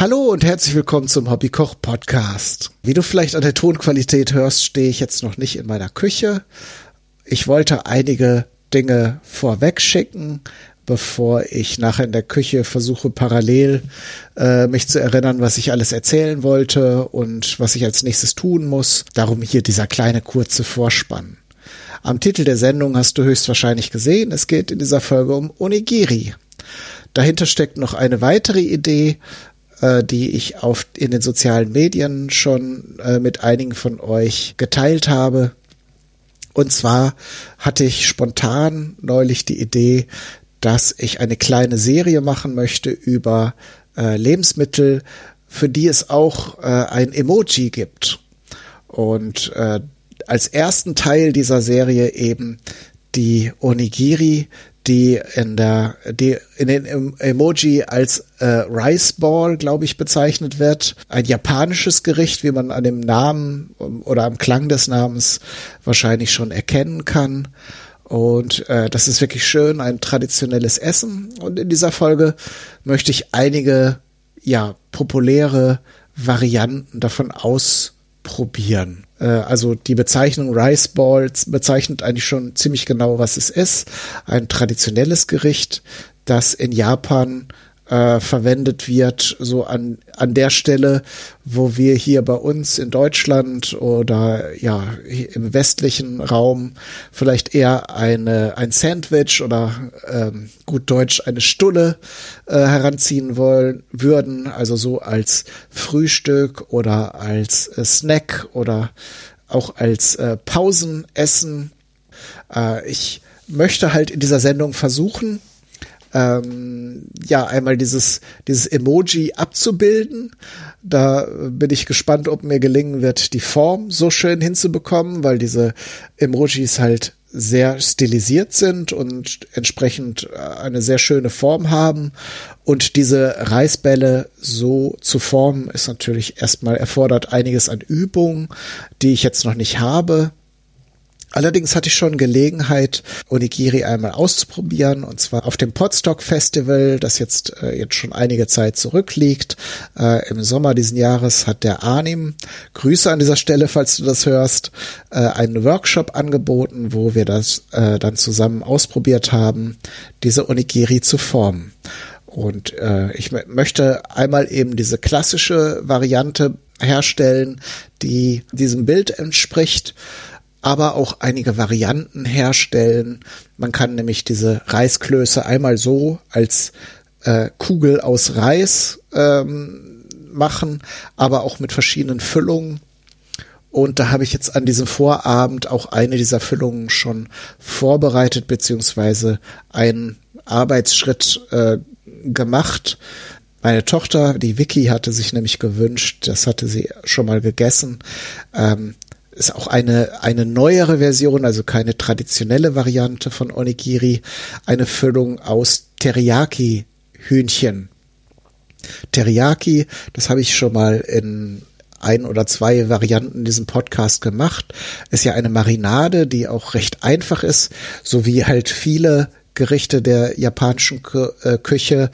Hallo und herzlich willkommen zum Hobbykoch Podcast. Wie du vielleicht an der Tonqualität hörst, stehe ich jetzt noch nicht in meiner Küche. Ich wollte einige Dinge vorweg schicken, bevor ich nachher in der Küche versuche parallel äh, mich zu erinnern, was ich alles erzählen wollte und was ich als nächstes tun muss. Darum hier dieser kleine kurze Vorspann. Am Titel der Sendung hast du höchstwahrscheinlich gesehen, es geht in dieser Folge um Onigiri. Dahinter steckt noch eine weitere Idee, äh, die ich auf, in den sozialen Medien schon äh, mit einigen von euch geteilt habe. Und zwar hatte ich spontan neulich die Idee, dass ich eine kleine Serie machen möchte über äh, Lebensmittel, für die es auch äh, ein Emoji gibt. Und äh, als ersten Teil dieser Serie eben die Onigiri, die in der, die in den Emoji als äh, Rice Ball, glaube ich, bezeichnet wird. Ein japanisches Gericht, wie man an dem Namen oder am Klang des Namens wahrscheinlich schon erkennen kann. Und äh, das ist wirklich schön, ein traditionelles Essen. Und in dieser Folge möchte ich einige ja populäre Varianten davon ausprobieren. Äh, also die Bezeichnung Rice Balls bezeichnet eigentlich schon ziemlich genau, was es ist. Ein traditionelles Gericht, das in Japan äh, verwendet wird, so an, an der Stelle, wo wir hier bei uns in Deutschland oder ja im westlichen Raum vielleicht eher eine, ein Sandwich oder ähm, gut Deutsch eine Stulle äh, heranziehen wollen würden, also so als Frühstück oder als äh, Snack oder auch als äh, Pausenessen. Äh, ich möchte halt in dieser Sendung versuchen, ähm, ja einmal dieses dieses Emoji abzubilden. Da bin ich gespannt, ob mir gelingen wird, die Form so schön hinzubekommen, weil diese Emojis halt sehr stilisiert sind und entsprechend äh, eine sehr schöne Form haben. Und diese Reisbälle so zu formen, ist natürlich erstmal erfordert einiges an Übung, die ich jetzt noch nicht habe. Allerdings hatte ich schon Gelegenheit, Onigiri einmal auszuprobieren, und zwar auf dem Podstock Festival, das jetzt, äh, jetzt schon einige Zeit zurückliegt. Äh, Im Sommer diesen Jahres hat der Arnim, Grüße an dieser Stelle, falls du das hörst, äh, einen Workshop angeboten, wo wir das äh, dann zusammen ausprobiert haben, diese Onigiri zu formen. Und äh, ich möchte einmal eben diese klassische Variante herstellen, die diesem Bild entspricht aber auch einige Varianten herstellen. Man kann nämlich diese Reisklöße einmal so als äh, Kugel aus Reis ähm, machen, aber auch mit verschiedenen Füllungen. Und da habe ich jetzt an diesem Vorabend auch eine dieser Füllungen schon vorbereitet, beziehungsweise einen Arbeitsschritt äh, gemacht. Meine Tochter, die Vicky, hatte sich nämlich gewünscht, das hatte sie schon mal gegessen, ähm, ist auch eine, eine neuere Version, also keine traditionelle Variante von Onigiri, eine Füllung aus Teriyaki-Hühnchen. Teriyaki, das habe ich schon mal in ein oder zwei Varianten in diesem Podcast gemacht, ist ja eine Marinade, die auch recht einfach ist, so wie halt viele Gerichte der japanischen äh, Küche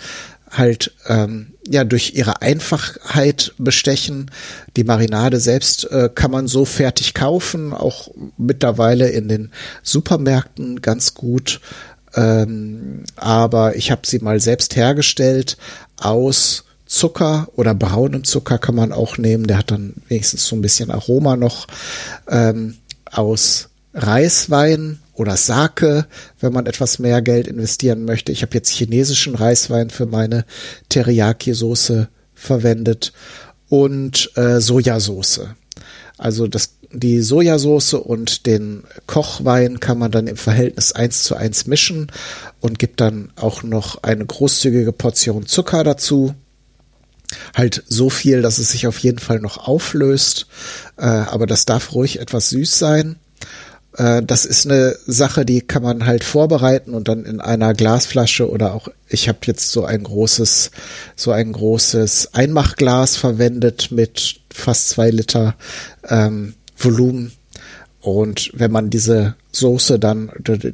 halt ähm, ja durch ihre Einfachheit bestechen. Die Marinade selbst äh, kann man so fertig kaufen, auch mittlerweile in den Supermärkten ganz gut. Ähm, aber ich habe sie mal selbst hergestellt aus Zucker oder braunem Zucker kann man auch nehmen. Der hat dann wenigstens so ein bisschen Aroma noch ähm, aus Reiswein oder Sake, wenn man etwas mehr Geld investieren möchte. Ich habe jetzt chinesischen Reiswein für meine Teriyaki-Soße verwendet und äh, Sojasauce. Also das, die Sojasauce und den Kochwein kann man dann im Verhältnis eins zu eins mischen und gibt dann auch noch eine großzügige Portion Zucker dazu. Halt so viel, dass es sich auf jeden Fall noch auflöst, äh, aber das darf ruhig etwas süß sein. Äh, das ist eine Sache, die kann man halt vorbereiten und dann in einer Glasflasche oder auch, ich habe jetzt so ein großes, so ein großes Einmachglas verwendet mit fast zwei Liter ähm, Volumen. Und wenn man diese Soße dann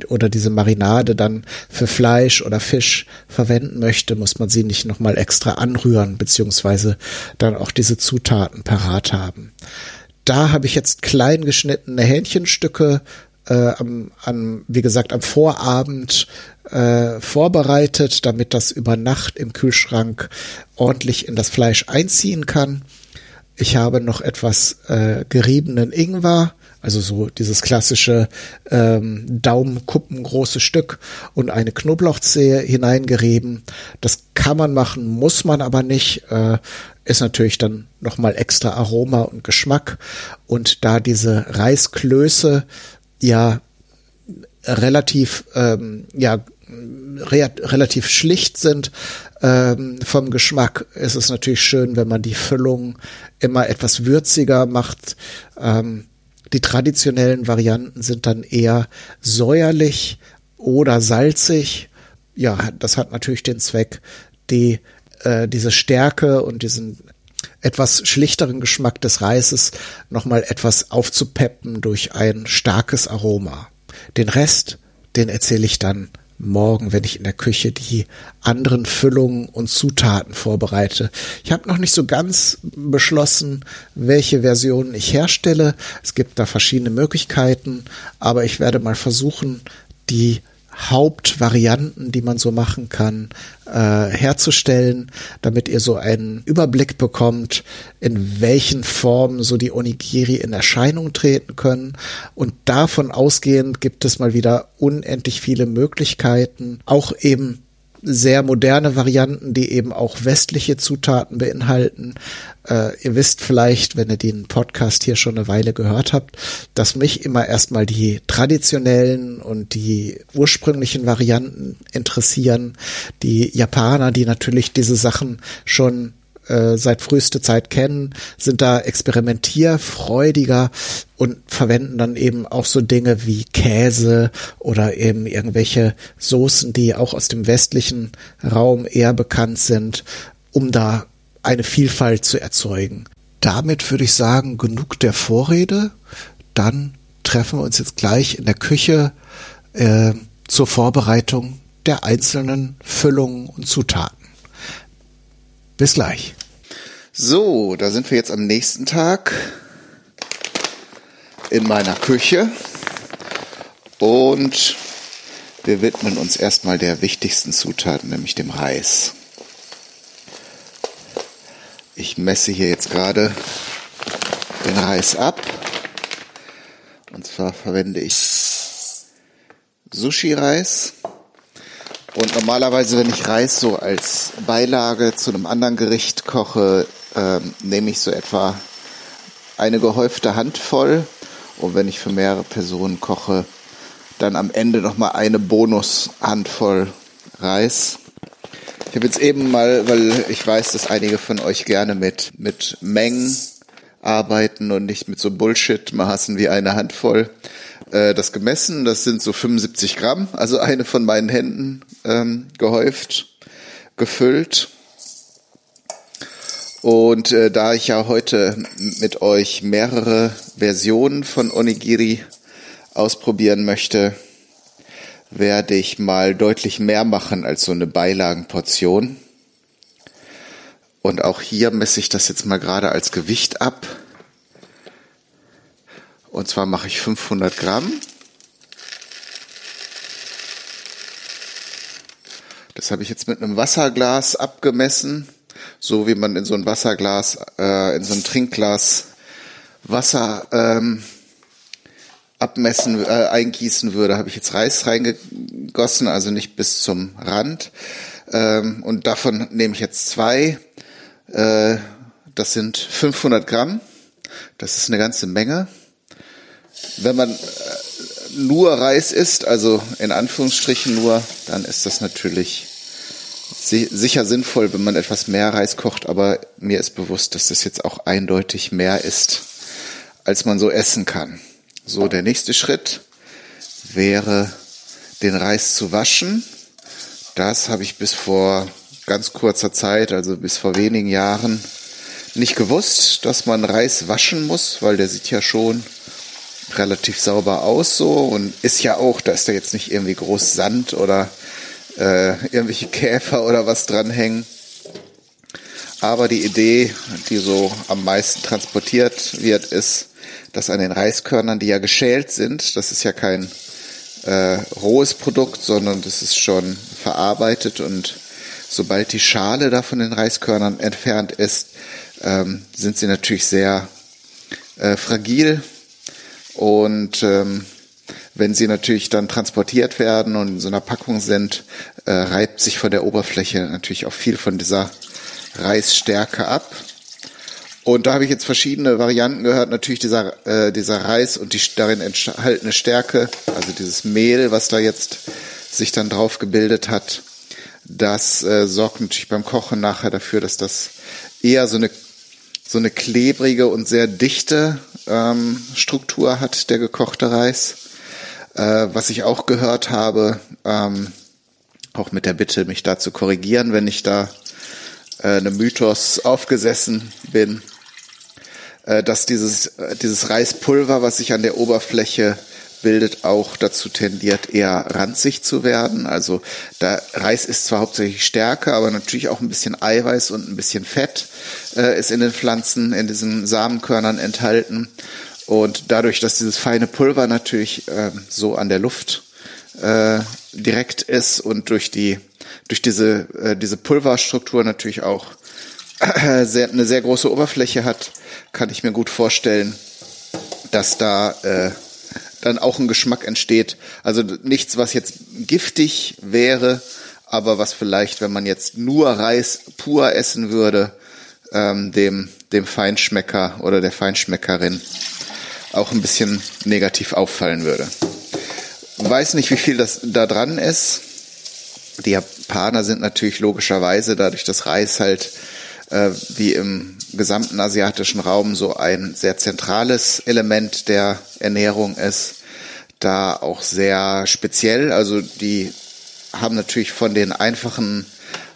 oder diese Marinade dann für Fleisch oder Fisch verwenden möchte, muss man sie nicht nochmal extra anrühren, beziehungsweise dann auch diese Zutaten parat haben. Da habe ich jetzt klein geschnittene Hähnchenstücke äh, am, am, wie gesagt, am Vorabend äh, vorbereitet, damit das über Nacht im Kühlschrank ordentlich in das Fleisch einziehen kann. Ich habe noch etwas äh, geriebenen Ingwer, also so dieses klassische ähm, Daumenkuppen große Stück und eine Knoblauchzehe hineingerieben. Das kann man machen, muss man aber nicht. Äh, ist natürlich dann nochmal extra Aroma und Geschmack. Und da diese Reisklöße ja relativ ähm, ja re relativ schlicht sind ähm, vom Geschmack, ist es natürlich schön, wenn man die Füllung immer etwas würziger macht. Ähm, die traditionellen Varianten sind dann eher säuerlich oder salzig. Ja, das hat natürlich den Zweck, die äh, diese Stärke und diesen etwas schlichteren Geschmack des Reises nochmal etwas aufzupeppen durch ein starkes Aroma. Den Rest, den erzähle ich dann morgen, wenn ich in der Küche die anderen Füllungen und Zutaten vorbereite. Ich habe noch nicht so ganz beschlossen, welche Versionen ich herstelle. Es gibt da verschiedene Möglichkeiten, aber ich werde mal versuchen, die Hauptvarianten, die man so machen kann, äh, herzustellen, damit ihr so einen Überblick bekommt, in welchen Formen so die Onigiri in Erscheinung treten können. Und davon ausgehend gibt es mal wieder unendlich viele Möglichkeiten, auch eben sehr moderne Varianten, die eben auch westliche Zutaten beinhalten. Äh, ihr wisst vielleicht, wenn ihr den Podcast hier schon eine Weile gehört habt, dass mich immer erstmal die traditionellen und die ursprünglichen Varianten interessieren. Die Japaner, die natürlich diese Sachen schon äh, seit frühester Zeit kennen, sind da experimentierfreudiger und verwenden dann eben auch so Dinge wie Käse oder eben irgendwelche Soßen, die auch aus dem westlichen Raum eher bekannt sind, um da eine Vielfalt zu erzeugen. Damit würde ich sagen, genug der Vorrede. Dann treffen wir uns jetzt gleich in der Küche äh, zur Vorbereitung der einzelnen Füllungen und Zutaten. Bis gleich. So, da sind wir jetzt am nächsten Tag in meiner Küche und wir widmen uns erstmal der wichtigsten Zutat, nämlich dem Reis. Ich messe hier jetzt gerade den Reis ab. Und zwar verwende ich Sushi-Reis. Und normalerweise, wenn ich Reis so als Beilage zu einem anderen Gericht koche, ähm, nehme ich so etwa eine gehäufte Handvoll. Und wenn ich für mehrere Personen koche, dann am Ende nochmal eine Bonushandvoll Reis. Ich habe jetzt eben mal, weil ich weiß, dass einige von euch gerne mit, mit Mengen arbeiten und nicht mit so Bullshit-Maßen wie eine Handvoll, äh, das gemessen. Das sind so 75 Gramm, also eine von meinen Händen ähm, gehäuft, gefüllt. Und äh, da ich ja heute mit euch mehrere Versionen von Onigiri ausprobieren möchte, werde ich mal deutlich mehr machen als so eine Beilagenportion. Und auch hier messe ich das jetzt mal gerade als Gewicht ab. Und zwar mache ich 500 Gramm. Das habe ich jetzt mit einem Wasserglas abgemessen, so wie man in so ein Wasserglas, äh, in so ein Trinkglas Wasser ähm, abmessen, äh, eingießen würde, habe ich jetzt Reis reingegossen, also nicht bis zum Rand. Ähm, und davon nehme ich jetzt zwei. Äh, das sind 500 Gramm. Das ist eine ganze Menge. Wenn man äh, nur Reis isst, also in Anführungsstrichen nur, dann ist das natürlich sicher sinnvoll, wenn man etwas mehr Reis kocht, aber mir ist bewusst, dass das jetzt auch eindeutig mehr ist, als man so essen kann. So, der nächste Schritt wäre, den Reis zu waschen. Das habe ich bis vor ganz kurzer Zeit, also bis vor wenigen Jahren, nicht gewusst, dass man Reis waschen muss, weil der sieht ja schon relativ sauber aus so und ist ja auch, da ist da jetzt nicht irgendwie groß Sand oder äh, irgendwelche Käfer oder was dranhängen. Aber die Idee, die so am meisten transportiert wird, ist, dass an den Reiskörnern, die ja geschält sind, das ist ja kein äh, rohes Produkt, sondern das ist schon verarbeitet und sobald die Schale da von den Reiskörnern entfernt ist, ähm, sind sie natürlich sehr äh, fragil und ähm, wenn sie natürlich dann transportiert werden und in so einer Packung sind, äh, reibt sich von der Oberfläche natürlich auch viel von dieser Reisstärke ab. Und da habe ich jetzt verschiedene Varianten gehört. Natürlich dieser, äh, dieser Reis und die darin enthaltene Stärke, also dieses Mehl, was da jetzt sich dann drauf gebildet hat, das äh, sorgt natürlich beim Kochen nachher dafür, dass das eher so eine, so eine klebrige und sehr dichte ähm, Struktur hat, der gekochte Reis. Äh, was ich auch gehört habe, ähm, auch mit der Bitte, mich da zu korrigieren, wenn ich da äh, einem Mythos aufgesessen bin, äh, dass dieses, äh, dieses Reispulver, was sich an der Oberfläche bildet, auch dazu tendiert, eher ranzig zu werden. Also da Reis ist zwar hauptsächlich Stärke, aber natürlich auch ein bisschen Eiweiß und ein bisschen Fett äh, ist in den Pflanzen, in diesen Samenkörnern enthalten. Und dadurch, dass dieses feine Pulver natürlich äh, so an der Luft äh, direkt ist und durch die durch diese, äh, diese Pulverstruktur natürlich auch äh, sehr, eine sehr große Oberfläche hat, kann ich mir gut vorstellen, dass da äh, dann auch ein Geschmack entsteht. Also nichts, was jetzt giftig wäre, aber was vielleicht, wenn man jetzt nur Reis pur essen würde, ähm, dem, dem Feinschmecker oder der Feinschmeckerin auch ein bisschen negativ auffallen würde. Weiß nicht, wie viel das da dran ist. Die Japaner sind natürlich logischerweise dadurch, dass Reis halt äh, wie im gesamten asiatischen Raum so ein sehr zentrales Element der Ernährung ist, da auch sehr speziell. Also die haben natürlich von den einfachen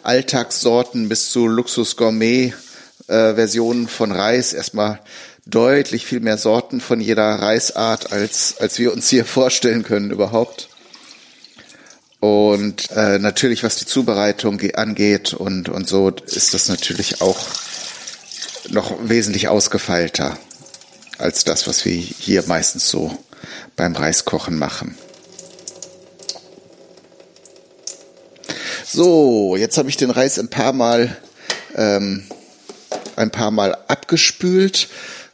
Alltagssorten bis zu Luxus-Gourmet-Versionen äh, von Reis erstmal deutlich viel mehr Sorten von jeder Reisart, als, als wir uns hier vorstellen können überhaupt. Und äh, natürlich, was die Zubereitung angeht und, und so, ist das natürlich auch noch wesentlich ausgefeilter als das, was wir hier meistens so beim Reiskochen machen. So, jetzt habe ich den Reis ein paar Mal ähm, ein paar Mal abgespült.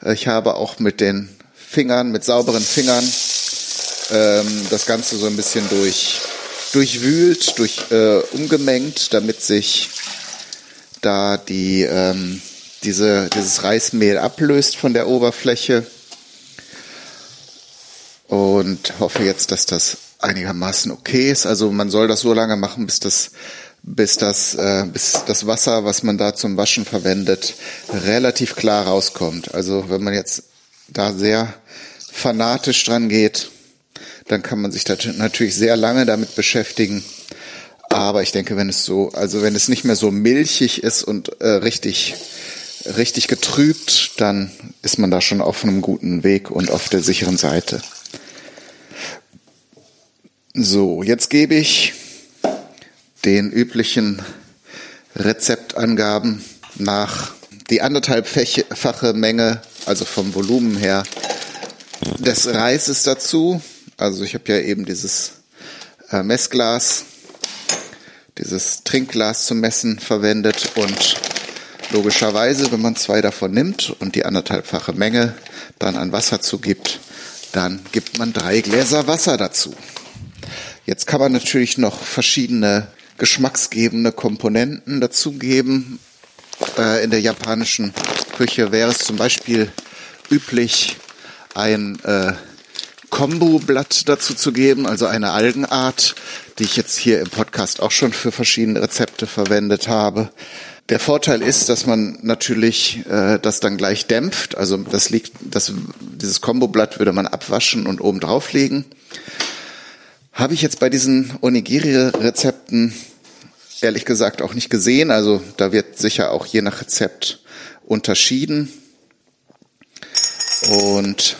Ich habe auch mit den Fingern, mit sauberen Fingern ähm, das Ganze so ein bisschen durch durchwühlt, durch äh, umgemengt, damit sich da die ähm, diese dieses Reismehl ablöst von der Oberfläche und hoffe jetzt, dass das einigermaßen okay ist. Also man soll das so lange machen, bis das bis das äh, bis das Wasser, was man da zum Waschen verwendet, relativ klar rauskommt. Also wenn man jetzt da sehr fanatisch dran geht, dann kann man sich natürlich sehr lange damit beschäftigen. Aber ich denke, wenn es so, also wenn es nicht mehr so milchig ist und äh, richtig, richtig getrübt, dann ist man da schon auf einem guten Weg und auf der sicheren Seite. So, jetzt gebe ich den üblichen Rezeptangaben nach die anderthalbfache Menge, also vom Volumen her, des Reises dazu. Also ich habe ja eben dieses äh, Messglas, dieses Trinkglas zum Messen verwendet und logischerweise, wenn man zwei davon nimmt und die anderthalbfache Menge dann an Wasser zugibt, dann gibt man drei Gläser Wasser dazu. Jetzt kann man natürlich noch verschiedene geschmacksgebende Komponenten dazugeben. Äh, in der japanischen Küche wäre es zum Beispiel üblich, ein äh, Kombu-Blatt dazu zu geben, also eine Algenart, die ich jetzt hier im Podcast auch schon für verschiedene Rezepte verwendet habe. Der Vorteil ist, dass man natürlich äh, das dann gleich dämpft. Also das liegt, das, dieses Kombo-Blatt würde man abwaschen und oben drauflegen. Habe ich jetzt bei diesen Onigiri-Rezepten ehrlich gesagt auch nicht gesehen. Also da wird sicher auch je nach Rezept unterschieden. Und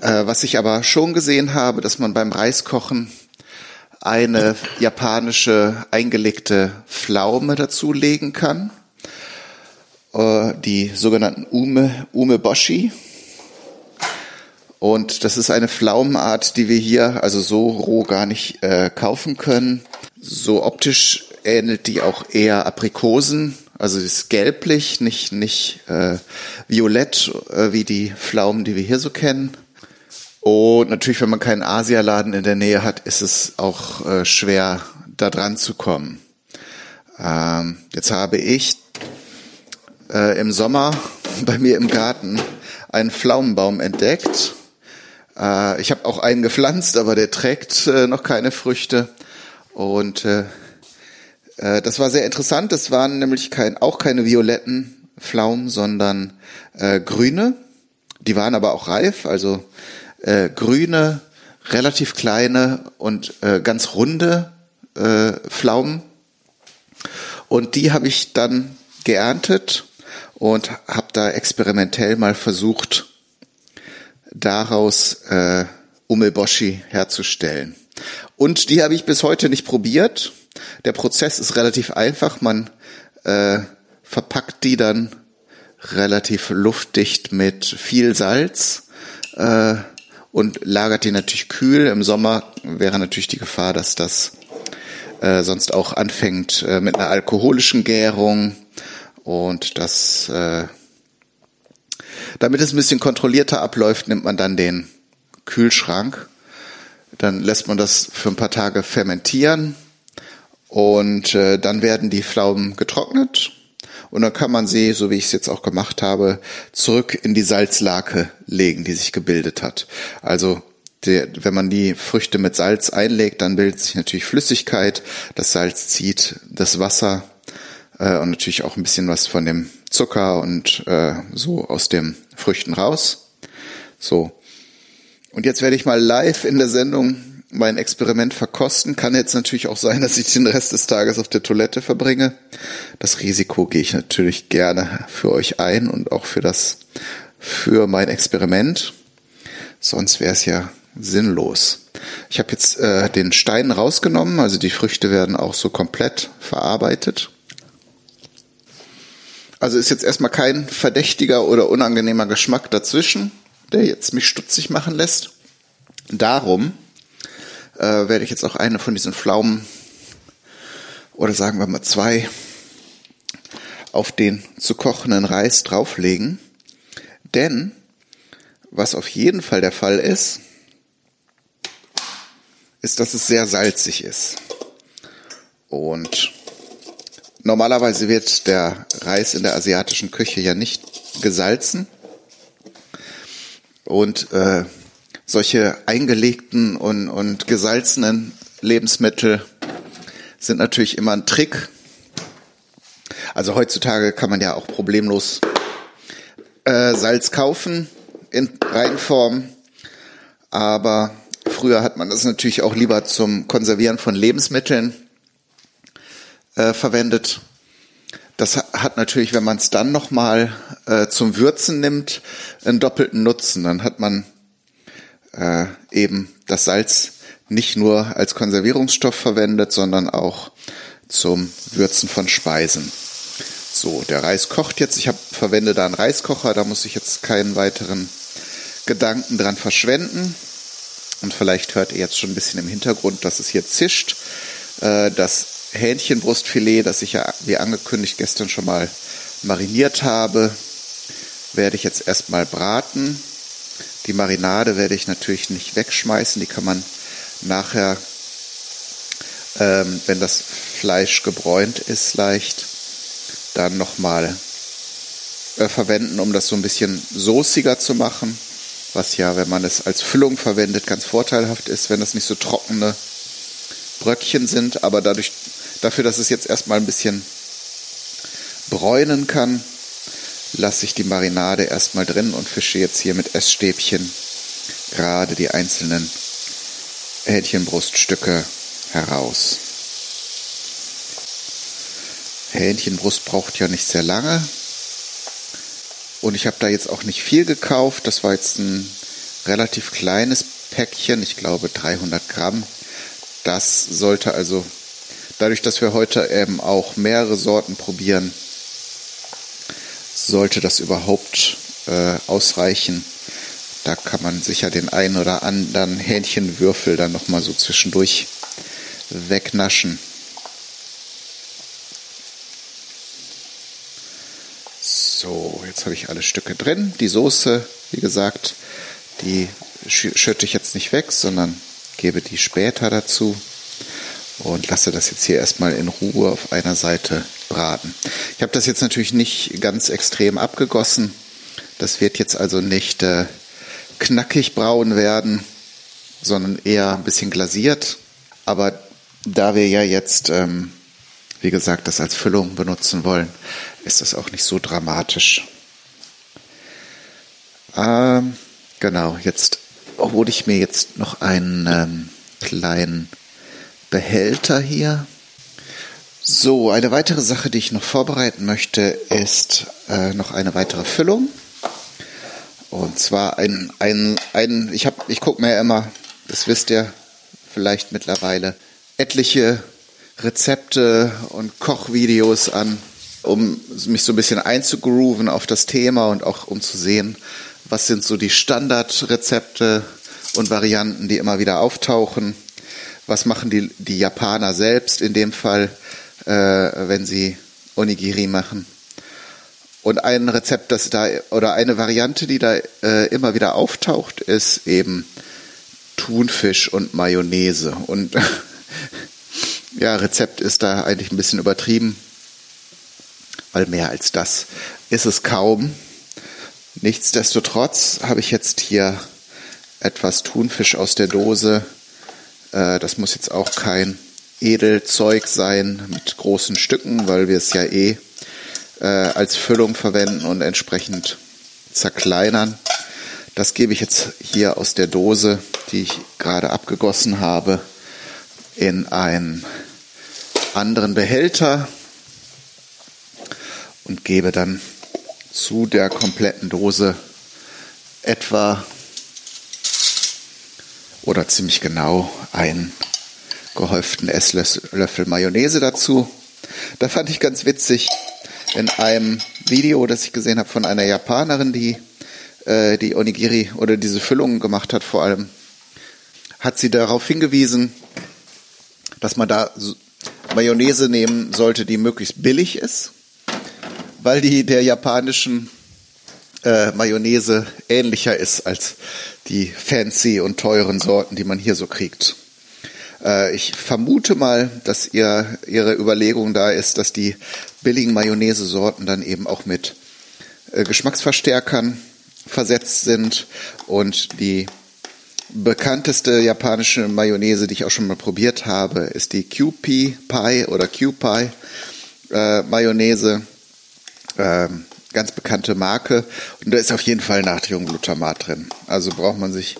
Äh, was ich aber schon gesehen habe, dass man beim Reiskochen eine japanische eingelegte Pflaume dazulegen kann. Äh, die sogenannten Ume, Umeboshi. Und das ist eine Pflaumenart, die wir hier also so roh gar nicht äh, kaufen können. So optisch ähnelt die auch eher Aprikosen. Also sie ist gelblich, nicht, nicht äh, violett äh, wie die Pflaumen, die wir hier so kennen. Und natürlich, wenn man keinen Asialaden in der Nähe hat, ist es auch äh, schwer, da dran zu kommen. Ähm, jetzt habe ich äh, im Sommer bei mir im Garten einen Pflaumenbaum entdeckt. Äh, ich habe auch einen gepflanzt, aber der trägt äh, noch keine Früchte. Und äh, äh, das war sehr interessant. Das waren nämlich kein, auch keine violetten Pflaumen, sondern äh, grüne. Die waren aber auch reif, also äh, grüne, relativ kleine und äh, ganz runde äh, Pflaumen. Und die habe ich dann geerntet und habe da experimentell mal versucht, daraus äh, Umeboshi herzustellen. Und die habe ich bis heute nicht probiert. Der Prozess ist relativ einfach. Man äh, verpackt die dann relativ luftdicht mit viel Salz äh, und lagert die natürlich kühl. Im Sommer wäre natürlich die Gefahr, dass das äh, sonst auch anfängt äh, mit einer alkoholischen Gärung und das, äh, damit es ein bisschen kontrollierter abläuft, nimmt man dann den Kühlschrank. Dann lässt man das für ein paar Tage fermentieren und äh, dann werden die Pflaumen getrocknet und dann kann man sie, so wie ich es jetzt auch gemacht habe, zurück in die Salzlake legen, die sich gebildet hat. Also der, wenn man die Früchte mit Salz einlegt, dann bildet sich natürlich Flüssigkeit. Das Salz zieht das Wasser äh, und natürlich auch ein bisschen was von dem Zucker und äh, so aus den Früchten raus. So. Und jetzt werde ich mal live in der Sendung mein Experiment verkosten. Kann jetzt natürlich auch sein, dass ich den Rest des Tages auf der Toilette verbringe. Das Risiko gehe ich natürlich gerne für euch ein und auch für das, für mein Experiment. Sonst wäre es ja sinnlos. Ich habe jetzt äh, den Stein rausgenommen, also die Früchte werden auch so komplett verarbeitet. Also ist jetzt erstmal kein verdächtiger oder unangenehmer Geschmack dazwischen, der jetzt mich stutzig machen lässt. Darum äh, werde ich jetzt auch eine von diesen Pflaumen oder sagen wir mal zwei auf den zu kochenden Reis drauflegen. Denn was auf jeden Fall der Fall ist, ist, dass es sehr salzig ist. Und normalerweise wird der Reis in der asiatischen Küche ja nicht gesalzen. Und äh, solche eingelegten und, und gesalzenen Lebensmittel sind natürlich immer ein Trick. Also heutzutage kann man ja auch problemlos äh, Salz kaufen in Reinform, aber früher hat man das natürlich auch lieber zum Konservieren von Lebensmitteln äh, verwendet. Das hat natürlich, wenn man es dann nochmal äh, zum Würzen nimmt, einen doppelten Nutzen. Dann hat man äh, eben das Salz nicht nur als Konservierungsstoff verwendet, sondern auch zum Würzen von Speisen. So, der Reis kocht jetzt. Ich hab, verwende da einen Reiskocher, da muss ich jetzt keinen weiteren Gedanken dran verschwenden. Und vielleicht hört ihr jetzt schon ein bisschen im Hintergrund, dass es hier zischt. Äh, das Hähnchenbrustfilet, das ich ja wie angekündigt gestern schon mal mariniert habe, werde ich jetzt erstmal braten. Die Marinade werde ich natürlich nicht wegschmeißen, die kann man nachher, ähm, wenn das Fleisch gebräunt ist, leicht dann nochmal äh, verwenden, um das so ein bisschen soßiger zu machen, was ja, wenn man es als Füllung verwendet, ganz vorteilhaft ist, wenn das nicht so trockene Bröckchen sind, aber dadurch, dafür, dass es jetzt erstmal ein bisschen bräunen kann, lasse ich die Marinade erstmal drin und fische jetzt hier mit Essstäbchen gerade die einzelnen Hähnchenbruststücke heraus. Hähnchenbrust braucht ja nicht sehr lange. Und ich habe da jetzt auch nicht viel gekauft. Das war jetzt ein relativ kleines Päckchen, ich glaube 300 Gramm. Das sollte also, dadurch, dass wir heute eben auch mehrere Sorten probieren, sollte das überhaupt äh, ausreichen. Da kann man sicher den einen oder anderen Hähnchenwürfel dann nochmal so zwischendurch wegnaschen. So, jetzt habe ich alle Stücke drin. Die Soße, wie gesagt, die schütte ich jetzt nicht weg, sondern gebe die später dazu und lasse das jetzt hier erstmal in Ruhe auf einer Seite braten. Ich habe das jetzt natürlich nicht ganz extrem abgegossen. Das wird jetzt also nicht äh, knackig braun werden, sondern eher ein bisschen glasiert. Aber da wir ja jetzt, ähm, wie gesagt, das als Füllung benutzen wollen, ist das auch nicht so dramatisch. Ähm, genau, jetzt hole ich mir jetzt noch einen ähm, kleinen Behälter hier. So, eine weitere Sache, die ich noch vorbereiten möchte, ist äh, noch eine weitere Füllung. Und zwar ein, ein, ein ich habe, ich gucke mir ja immer, das wisst ihr vielleicht mittlerweile, etliche Rezepte und Kochvideos an, um mich so ein bisschen einzugrooven auf das Thema und auch um zu sehen, was sind so die Standardrezepte und Varianten, die immer wieder auftauchen. Was machen die, die Japaner selbst in dem Fall, äh, wenn sie Onigiri machen? Und ein Rezept, das da oder eine Variante, die da äh, immer wieder auftaucht, ist eben Thunfisch und Mayonnaise. Und ja, Rezept ist da eigentlich ein bisschen übertrieben, weil mehr als das ist es kaum. Nichtsdestotrotz habe ich jetzt hier etwas Thunfisch aus der Dose. Äh, das muss jetzt auch kein Edelzeug sein mit großen Stücken, weil wir es ja eh äh, als Füllung verwenden und entsprechend zerkleinern. Das gebe ich jetzt hier aus der Dose, die ich gerade abgegossen habe, in einen anderen Behälter und gebe dann zu der kompletten Dose etwa oder ziemlich genau einen gehäuften Esslöffel Mayonnaise dazu. Da fand ich ganz witzig, in einem Video, das ich gesehen habe von einer Japanerin, die äh, die Onigiri oder diese Füllungen gemacht hat vor allem, hat sie darauf hingewiesen, dass man da Mayonnaise nehmen sollte, die möglichst billig ist, weil die der japanischen äh, Mayonnaise ähnlicher ist als die fancy und teuren Sorten, die man hier so kriegt. Äh, ich vermute mal, dass ihr, ihre Überlegung da ist, dass die billigen Mayonnaise-Sorten dann eben auch mit äh, Geschmacksverstärkern versetzt sind und die bekannteste japanische Mayonnaise, die ich auch schon mal probiert habe, ist die QP Pie oder QPie äh, Mayonnaise. Ähm, ganz bekannte Marke und da ist auf jeden Fall Natriumglutamat drin. Also braucht man sich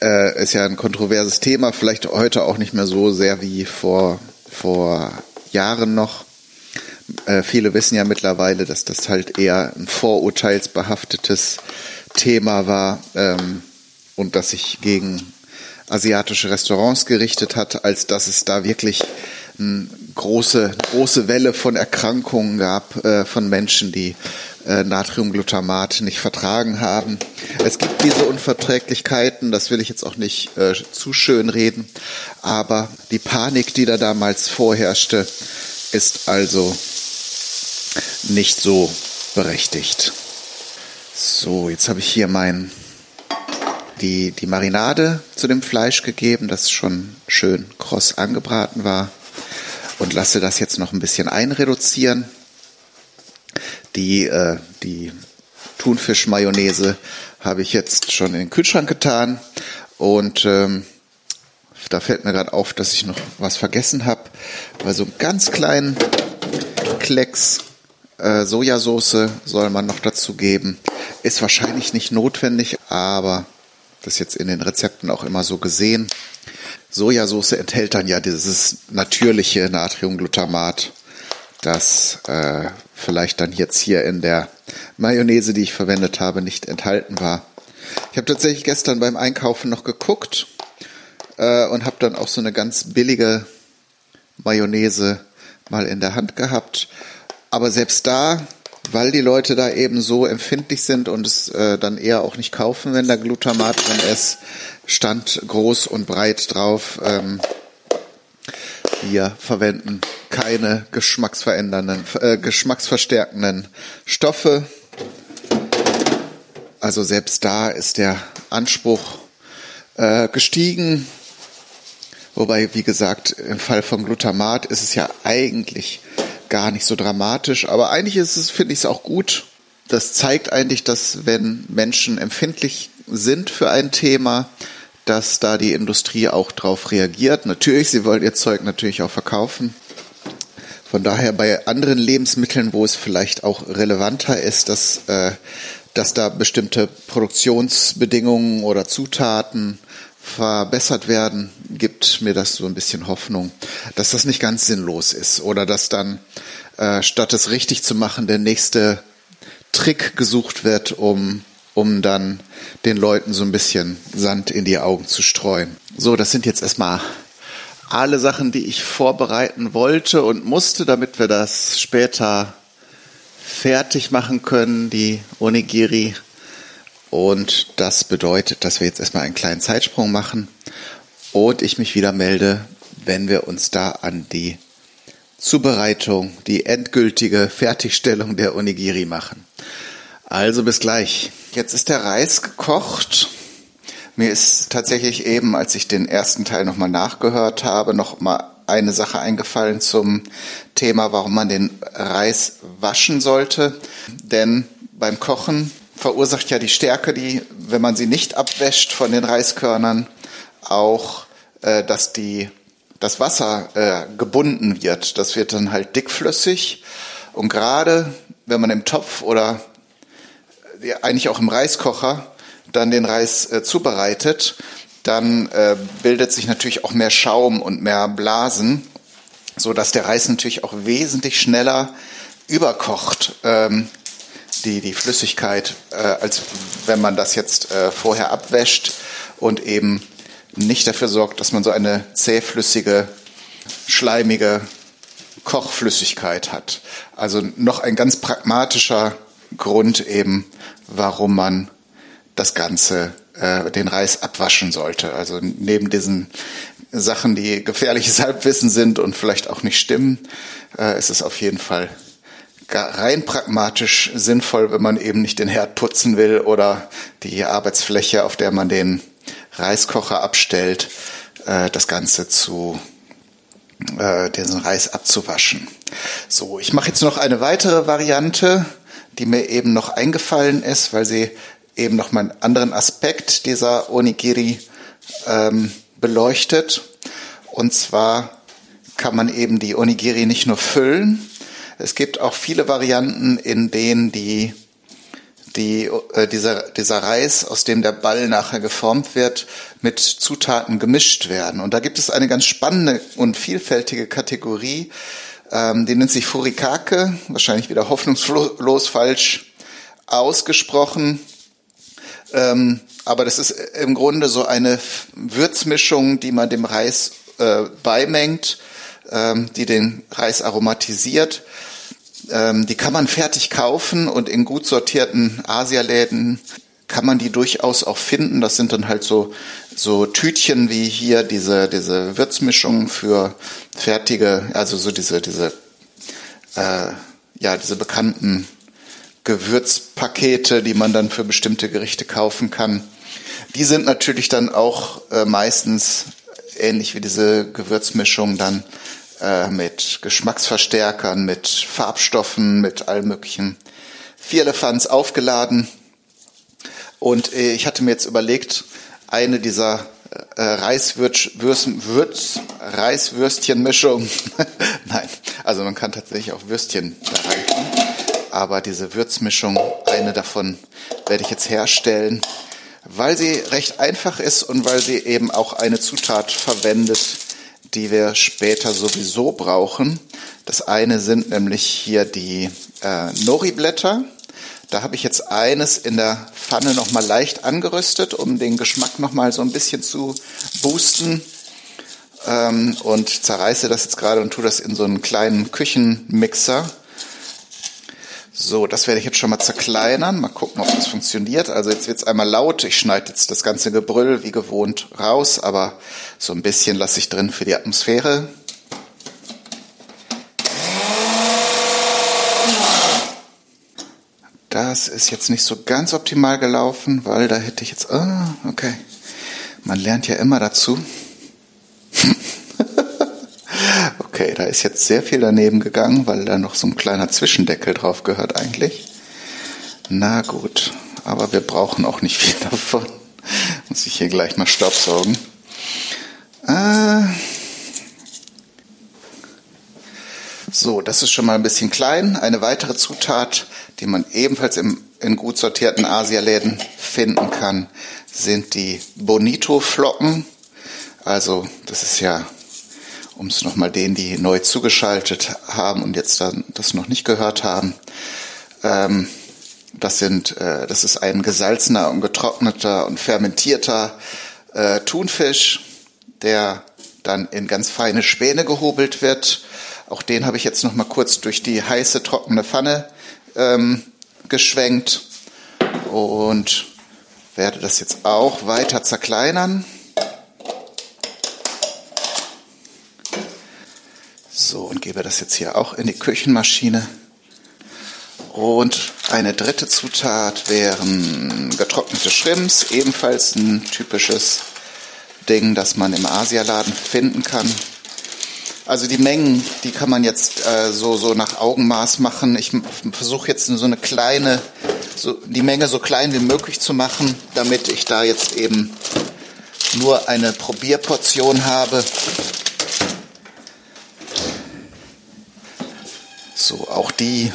äh, ist ja ein kontroverses Thema, vielleicht heute auch nicht mehr so sehr wie vor, vor Jahren noch. Äh, viele wissen ja mittlerweile, dass das halt eher ein vorurteilsbehaftetes Thema war ähm, und dass sich gegen asiatische Restaurants gerichtet hat, als dass es da wirklich eine große, große Welle von Erkrankungen gab äh, von Menschen, die äh, Natriumglutamat nicht vertragen haben. Es gibt diese Unverträglichkeiten, das will ich jetzt auch nicht äh, zu schön reden, aber die Panik, die da damals vorherrschte, ist also nicht so berechtigt. So, jetzt habe ich hier mein die, die Marinade zu dem Fleisch gegeben, das schon schön kross angebraten war und lasse das jetzt noch ein bisschen einreduzieren. Die, äh, die Thunfisch-Mayonnaise habe ich jetzt schon in den Kühlschrank getan und ähm, da fällt mir gerade auf, dass ich noch was vergessen habe. Also einen ganz kleinen Klecks äh, Sojasauce soll man noch dazu geben. Ist wahrscheinlich nicht notwendig, aber das jetzt in den Rezepten auch immer so gesehen. Sojasauce enthält dann ja dieses natürliche Natriumglutamat das äh, vielleicht dann jetzt hier in der Mayonnaise, die ich verwendet habe, nicht enthalten war. Ich habe tatsächlich gestern beim Einkaufen noch geguckt äh, und habe dann auch so eine ganz billige Mayonnaise mal in der Hand gehabt. Aber selbst da, weil die Leute da eben so empfindlich sind und es äh, dann eher auch nicht kaufen, wenn da Glutamat drin ist, stand groß und breit drauf. Ähm, wir verwenden keine geschmacksverändernden, äh, geschmacksverstärkenden Stoffe. Also selbst da ist der Anspruch äh, gestiegen. Wobei, wie gesagt, im Fall von Glutamat ist es ja eigentlich gar nicht so dramatisch. Aber eigentlich ist es, finde ich es auch gut. Das zeigt eigentlich, dass wenn Menschen empfindlich sind für ein Thema, dass da die Industrie auch drauf reagiert. Natürlich, sie wollen ihr Zeug natürlich auch verkaufen. Von daher bei anderen Lebensmitteln, wo es vielleicht auch relevanter ist, dass, äh, dass da bestimmte Produktionsbedingungen oder Zutaten verbessert werden, gibt mir das so ein bisschen Hoffnung, dass das nicht ganz sinnlos ist oder dass dann äh, statt es richtig zu machen der nächste Trick gesucht wird, um um dann den Leuten so ein bisschen Sand in die Augen zu streuen. So, das sind jetzt erstmal alle Sachen, die ich vorbereiten wollte und musste, damit wir das später fertig machen können, die Onigiri. Und das bedeutet, dass wir jetzt erstmal einen kleinen Zeitsprung machen und ich mich wieder melde, wenn wir uns da an die Zubereitung, die endgültige Fertigstellung der Onigiri machen. Also bis gleich. Jetzt ist der Reis gekocht. Mir ist tatsächlich eben, als ich den ersten Teil nochmal nachgehört habe, noch mal eine Sache eingefallen zum Thema, warum man den Reis waschen sollte. Denn beim Kochen verursacht ja die Stärke, die, wenn man sie nicht abwäscht von den Reiskörnern, auch, äh, dass die, das Wasser äh, gebunden wird. Das wird dann halt dickflüssig. Und gerade wenn man im Topf oder eigentlich auch im Reiskocher dann den Reis äh, zubereitet, dann äh, bildet sich natürlich auch mehr Schaum und mehr Blasen, so dass der Reis natürlich auch wesentlich schneller überkocht, ähm, die, die Flüssigkeit, äh, als wenn man das jetzt äh, vorher abwäscht und eben nicht dafür sorgt, dass man so eine zähflüssige, schleimige Kochflüssigkeit hat. Also noch ein ganz pragmatischer Grund eben, warum man das Ganze, äh, den Reis abwaschen sollte. Also neben diesen Sachen, die gefährliches Halbwissen sind und vielleicht auch nicht stimmen, äh, ist es auf jeden Fall rein pragmatisch sinnvoll, wenn man eben nicht den Herd putzen will oder die Arbeitsfläche, auf der man den Reiskocher abstellt, äh, das Ganze zu äh, diesen Reis abzuwaschen. So, ich mache jetzt noch eine weitere Variante die mir eben noch eingefallen ist, weil sie eben noch mal einen anderen Aspekt dieser Onigiri ähm, beleuchtet. Und zwar kann man eben die Onigiri nicht nur füllen. Es gibt auch viele Varianten, in denen die, die, äh, dieser, dieser Reis, aus dem der Ball nachher geformt wird, mit Zutaten gemischt werden. Und da gibt es eine ganz spannende und vielfältige Kategorie, ähm, die nennt sich Furikake, wahrscheinlich wieder hoffnungslos falsch ausgesprochen. Ähm, aber das ist im Grunde so eine Würzmischung, die man dem Reis äh, beimengt, ähm, die den Reis aromatisiert. Ähm, die kann man fertig kaufen und in gut sortierten Asialäden kann man die durchaus auch finden. Das sind dann halt so, so Tütchen wie hier diese, diese Würzmischung für fertige, also so diese, diese, äh, ja, diese bekannten Gewürzpakete, die man dann für bestimmte Gerichte kaufen kann. Die sind natürlich dann auch äh, meistens ähnlich wie diese Gewürzmischung dann äh, mit Geschmacksverstärkern, mit Farbstoffen, mit allem möglichen Vierlefanz aufgeladen. Und äh, ich hatte mir jetzt überlegt, eine dieser äh, Reiswürz, Würz, Reiswürstchenmischung. Nein, also man kann tatsächlich auch Würstchen da rein. Aber diese Würzmischung, eine davon werde ich jetzt herstellen, weil sie recht einfach ist und weil sie eben auch eine Zutat verwendet, die wir später sowieso brauchen. Das eine sind nämlich hier die äh, Nori-Blätter. Da habe ich jetzt eines in der Pfanne nochmal leicht angerüstet, um den Geschmack nochmal so ein bisschen zu boosten. Ähm, und zerreiße das jetzt gerade und tue das in so einen kleinen Küchenmixer. So, das werde ich jetzt schon mal zerkleinern. Mal gucken, ob das funktioniert. Also jetzt wird es einmal laut. Ich schneide jetzt das ganze Gebrüll wie gewohnt raus, aber so ein bisschen lasse ich drin für die Atmosphäre. Das ist jetzt nicht so ganz optimal gelaufen, weil da hätte ich jetzt, ah, okay. Man lernt ja immer dazu. Okay, da ist jetzt sehr viel daneben gegangen, weil da noch so ein kleiner Zwischendeckel drauf gehört eigentlich. Na gut, aber wir brauchen auch nicht viel davon. Muss ich hier gleich mal Staubsaugen. Äh so, das ist schon mal ein bisschen klein. Eine weitere Zutat, die man ebenfalls im, in gut sortierten Asialäden finden kann, sind die Bonito-Flocken. Also, das ist ja um es nochmal denen, die neu zugeschaltet haben und jetzt dann das noch nicht gehört haben. Ähm, das sind, äh, das ist ein gesalzener und getrockneter und fermentierter äh, Thunfisch, der dann in ganz feine Späne gehobelt wird. Auch den habe ich jetzt noch mal kurz durch die heiße trockene Pfanne ähm, geschwenkt und werde das jetzt auch weiter zerkleinern. So, und gebe das jetzt hier auch in die Küchenmaschine. Und eine dritte Zutat wären getrocknete Shrimps, ebenfalls ein typisches Ding, das man im Asialaden finden kann. Also die Mengen, die kann man jetzt äh, so, so nach Augenmaß machen. Ich versuche jetzt so eine kleine, so die Menge so klein wie möglich zu machen, damit ich da jetzt eben nur eine Probierportion habe. So, auch die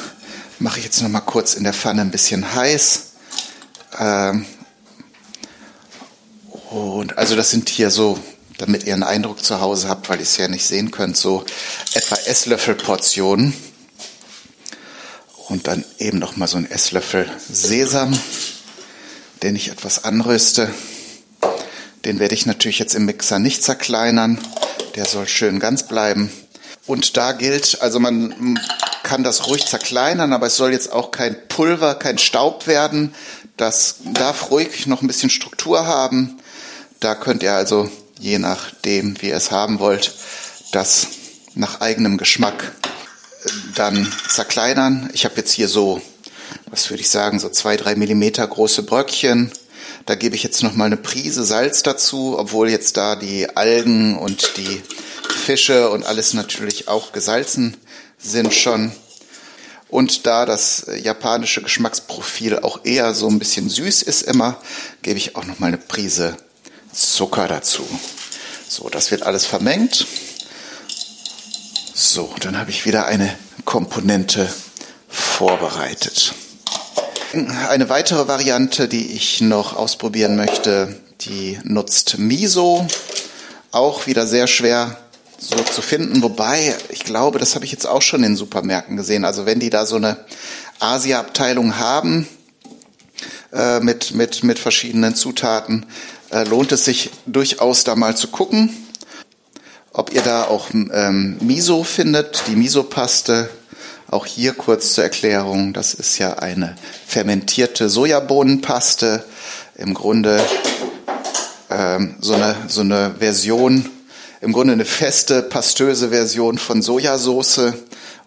mache ich jetzt noch mal kurz in der Pfanne ein bisschen heiß. Ähm und also das sind hier so, damit ihr einen Eindruck zu Hause habt, weil ihr es ja nicht sehen könnt, so etwa Esslöffelportionen. Und dann eben noch mal so ein Esslöffel Sesam, den ich etwas anröste. Den werde ich natürlich jetzt im Mixer nicht zerkleinern. Der soll schön ganz bleiben. Und da gilt, also man kann das ruhig zerkleinern, aber es soll jetzt auch kein Pulver, kein Staub werden. Das darf ruhig noch ein bisschen Struktur haben. Da könnt ihr also, je nachdem, wie ihr es haben wollt, das nach eigenem Geschmack äh, dann zerkleinern. Ich habe jetzt hier so, was würde ich sagen, so zwei, drei Millimeter große Bröckchen. Da gebe ich jetzt noch mal eine Prise Salz dazu, obwohl jetzt da die Algen und die Fische und alles natürlich auch gesalzen sind schon. Und da das japanische Geschmacksprofil auch eher so ein bisschen süß ist immer, gebe ich auch noch mal eine Prise Zucker dazu. So, das wird alles vermengt. So, dann habe ich wieder eine Komponente vorbereitet. Eine weitere Variante, die ich noch ausprobieren möchte, die nutzt Miso. Auch wieder sehr schwer so zu finden. Wobei, ich glaube, das habe ich jetzt auch schon in Supermärkten gesehen. Also wenn die da so eine Asia-Abteilung haben äh, mit, mit, mit verschiedenen Zutaten, äh, lohnt es sich durchaus da mal zu gucken, ob ihr da auch ähm, Miso findet, die Miso-Paste. Auch hier kurz zur Erklärung, das ist ja eine fermentierte Sojabohnenpaste. Im Grunde ähm, so, eine, so eine Version im Grunde eine feste, pastöse Version von Sojasauce,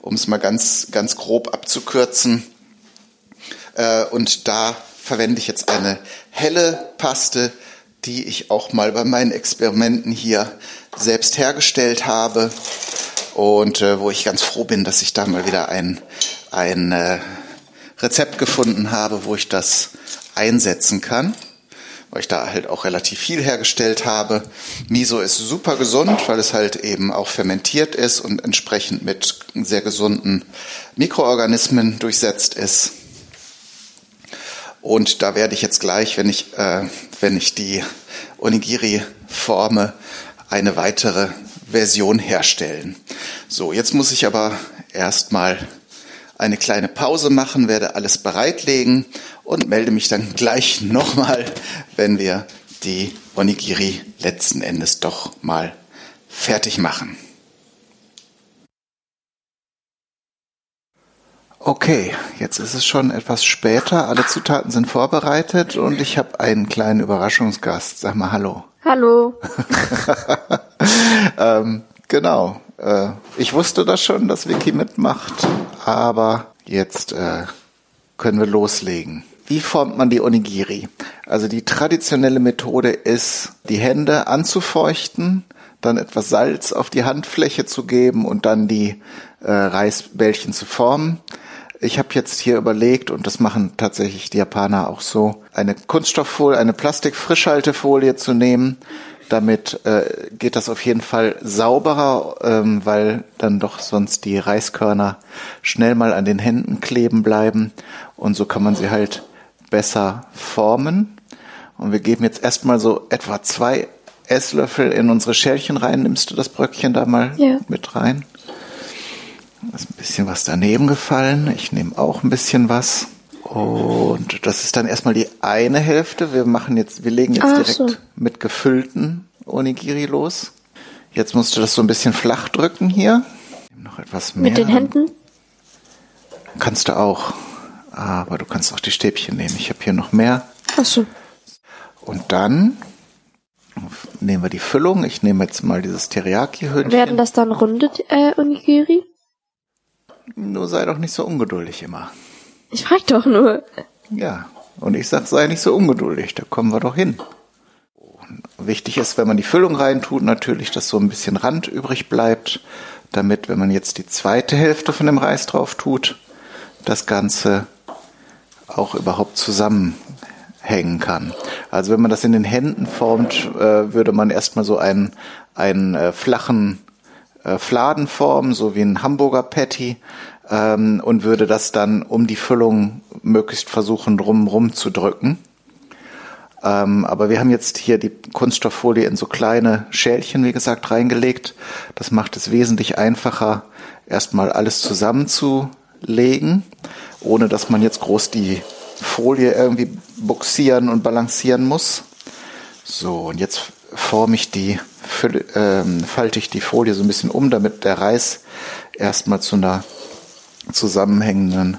um es mal ganz, ganz grob abzukürzen. Äh, und da verwende ich jetzt eine helle Paste, die ich auch mal bei meinen Experimenten hier selbst hergestellt habe und äh, wo ich ganz froh bin, dass ich da mal wieder ein, ein äh, Rezept gefunden habe, wo ich das einsetzen kann weil ich da halt auch relativ viel hergestellt habe. Miso ist super gesund, weil es halt eben auch fermentiert ist und entsprechend mit sehr gesunden Mikroorganismen durchsetzt ist. Und da werde ich jetzt gleich, wenn ich, äh, wenn ich die Onigiri forme, eine weitere Version herstellen. So, jetzt muss ich aber erstmal eine kleine Pause machen, werde alles bereitlegen und melde mich dann gleich nochmal, wenn wir die Onigiri letzten Endes doch mal fertig machen. Okay, jetzt ist es schon etwas später. Alle Zutaten sind vorbereitet und ich habe einen kleinen Überraschungsgast. Sag mal Hallo. Hallo. ähm, genau. Äh, ich wusste das schon, dass Vicky mitmacht, aber jetzt äh, können wir loslegen. Wie formt man die Onigiri? Also die traditionelle Methode ist, die Hände anzufeuchten, dann etwas Salz auf die Handfläche zu geben und dann die äh, Reisbällchen zu formen. Ich habe jetzt hier überlegt, und das machen tatsächlich die Japaner auch so, eine Kunststofffolie, eine Plastikfrischhaltefolie zu nehmen. Damit äh, geht das auf jeden Fall sauberer, ähm, weil dann doch sonst die Reiskörner schnell mal an den Händen kleben bleiben. Und so kann man sie halt besser formen. Und wir geben jetzt erstmal so etwa zwei Esslöffel in unsere Schälchen rein. Nimmst du das Bröckchen da mal ja. mit rein? Da ist ein bisschen was daneben gefallen. Ich nehme auch ein bisschen was. Und das ist dann erstmal die eine Hälfte. Wir machen jetzt, wir legen jetzt Ach direkt so. mit gefüllten Onigiri los. Jetzt musst du das so ein bisschen flach drücken hier. Noch etwas mehr. Mit den Händen? Kannst du auch. Aber du kannst auch die Stäbchen nehmen. Ich habe hier noch mehr. Ach so. Und dann nehmen wir die Füllung. Ich nehme jetzt mal dieses Teriyaki-Hühnchen. Werden das dann runde äh, Onigiri? Nur sei doch nicht so ungeduldig immer. Ich frag doch nur. Ja, und ich sag, sei nicht so ungeduldig, da kommen wir doch hin. wichtig ist, wenn man die Füllung reintut, natürlich, dass so ein bisschen Rand übrig bleibt, damit, wenn man jetzt die zweite Hälfte von dem Reis drauf tut, das Ganze auch überhaupt zusammenhängen kann. Also wenn man das in den Händen formt, äh, würde man erstmal so einen, einen äh, flachen äh, Fladenform, so wie ein Hamburger Patty, ähm, und würde das dann um die Füllung möglichst versuchen, drumrum zu drücken. Ähm, aber wir haben jetzt hier die Kunststofffolie in so kleine Schälchen, wie gesagt, reingelegt. Das macht es wesentlich einfacher, erstmal alles zusammenzulegen, ohne dass man jetzt groß die Folie irgendwie buxieren und balancieren muss. So, und jetzt forme ich die, ähm, falte ich die Folie so ein bisschen um, damit der Reis erstmal zu einer zusammenhängenden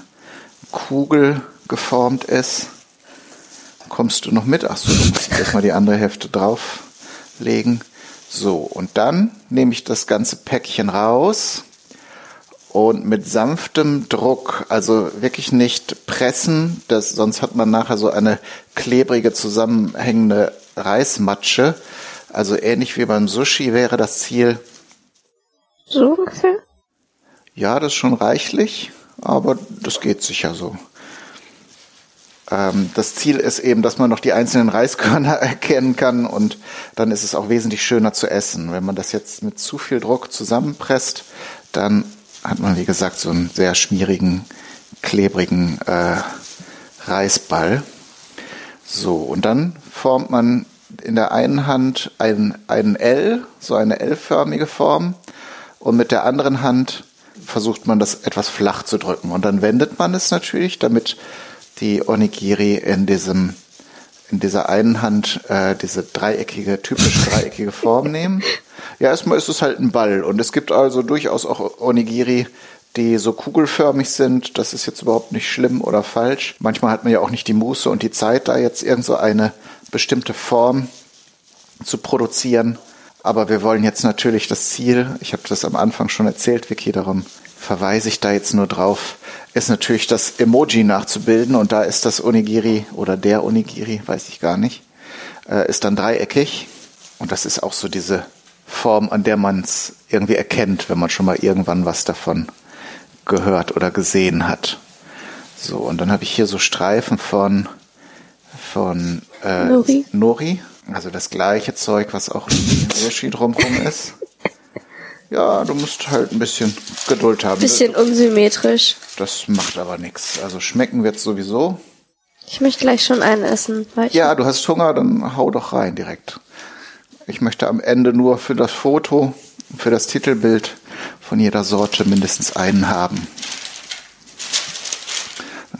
Kugel geformt ist. Kommst du noch mit? Ach so, du musst erstmal die andere Hälfte drauflegen. So, und dann nehme ich das ganze Päckchen raus und mit sanftem Druck, also wirklich nicht pressen, das, sonst hat man nachher so eine klebrige, zusammenhängende Reismatsche. Also ähnlich wie beim Sushi wäre das Ziel. So ungefähr? Ja, das ist schon reichlich, aber das geht sicher so. Ähm, das Ziel ist eben, dass man noch die einzelnen Reiskörner erkennen kann und dann ist es auch wesentlich schöner zu essen. Wenn man das jetzt mit zu viel Druck zusammenpresst, dann hat man, wie gesagt, so einen sehr schmierigen, klebrigen äh, Reisball. So, und dann formt man in der einen Hand ein, ein L, so eine L-förmige Form, und mit der anderen Hand versucht man das etwas flach zu drücken. Und dann wendet man es natürlich, damit die Onigiri in diesem in dieser einen Hand äh, diese dreieckige, typisch dreieckige Form nehmen. Ja, erstmal ist es halt ein Ball. Und es gibt also durchaus auch Onigiri, die so kugelförmig sind. Das ist jetzt überhaupt nicht schlimm oder falsch. Manchmal hat man ja auch nicht die Muße und die Zeit, da jetzt irgend so eine bestimmte Form zu produzieren. Aber wir wollen jetzt natürlich das Ziel, ich habe das am Anfang schon erzählt, Vicky, darum verweise ich da jetzt nur drauf, ist natürlich das Emoji nachzubilden und da ist das Onigiri oder der Onigiri, weiß ich gar nicht, äh, ist dann dreieckig und das ist auch so diese Form, an der man es irgendwie erkennt, wenn man schon mal irgendwann was davon gehört oder gesehen hat. So, und dann habe ich hier so Streifen von, von äh, Nori. Nori also das gleiche Zeug, was auch im Sushi drumherum ist. Ja, du musst halt ein bisschen Geduld haben. Bisschen unsymmetrisch. Das macht aber nichts. Also schmecken wird sowieso. Ich möchte gleich schon einen essen. Ja, du hast Hunger, dann hau doch rein direkt. Ich möchte am Ende nur für das Foto, für das Titelbild von jeder Sorte mindestens einen haben.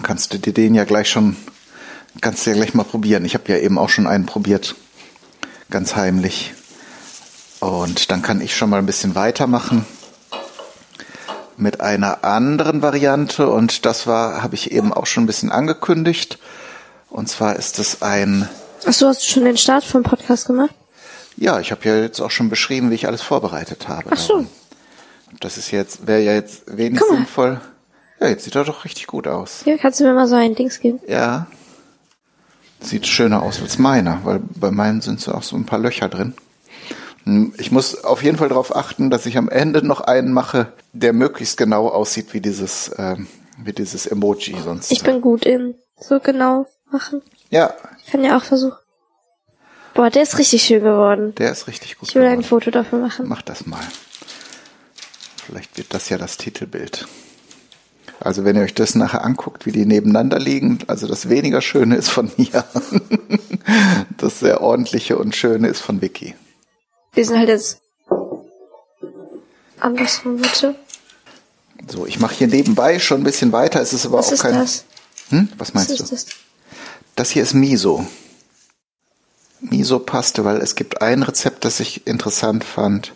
kannst du dir den ja gleich schon, kannst du ja gleich mal probieren. Ich habe ja eben auch schon einen probiert, ganz heimlich. Und dann kann ich schon mal ein bisschen weitermachen mit einer anderen Variante und das war, habe ich eben auch schon ein bisschen angekündigt. Und zwar ist es ein. Ach so, hast du schon den Start vom Podcast gemacht? Ja, ich habe ja jetzt auch schon beschrieben, wie ich alles vorbereitet habe. Ach so. Das ist jetzt, wäre ja jetzt wenig sinnvoll. Ja, jetzt sieht er doch richtig gut aus. Hier, kannst du mir mal so ein Dings geben? Ja. Sieht schöner aus als meiner, weil bei meinem sind so auch so ein paar Löcher drin. Hm, Ich muss auf jeden Fall darauf achten, dass ich am Ende noch einen mache, der möglichst genau aussieht wie dieses, ähm, wie dieses Emoji sonst. Ich bin gut in so genau machen. ja, Ich kann ja auch versuchen. Boah, der ist richtig schön geworden. der ist richtig gut. Ich will ein geworden. Foto dafür machen. Mach das mal. Vielleicht wird das ja das Titelbild. Also wenn ihr euch das nachher anguckt, wie die nebeneinander liegen, also das weniger Schöne ist von mir. Das sehr ordentliche und Schöne ist von Vicky. Wir sind halt jetzt andersrum, bitte. So, ich mache hier nebenbei schon ein bisschen weiter. Es ist aber Was auch ist kein. das? Hm? Was Was meinst ist du? das? Das hier ist Miso. Miso-Paste, weil es gibt ein Rezept, das ich interessant fand.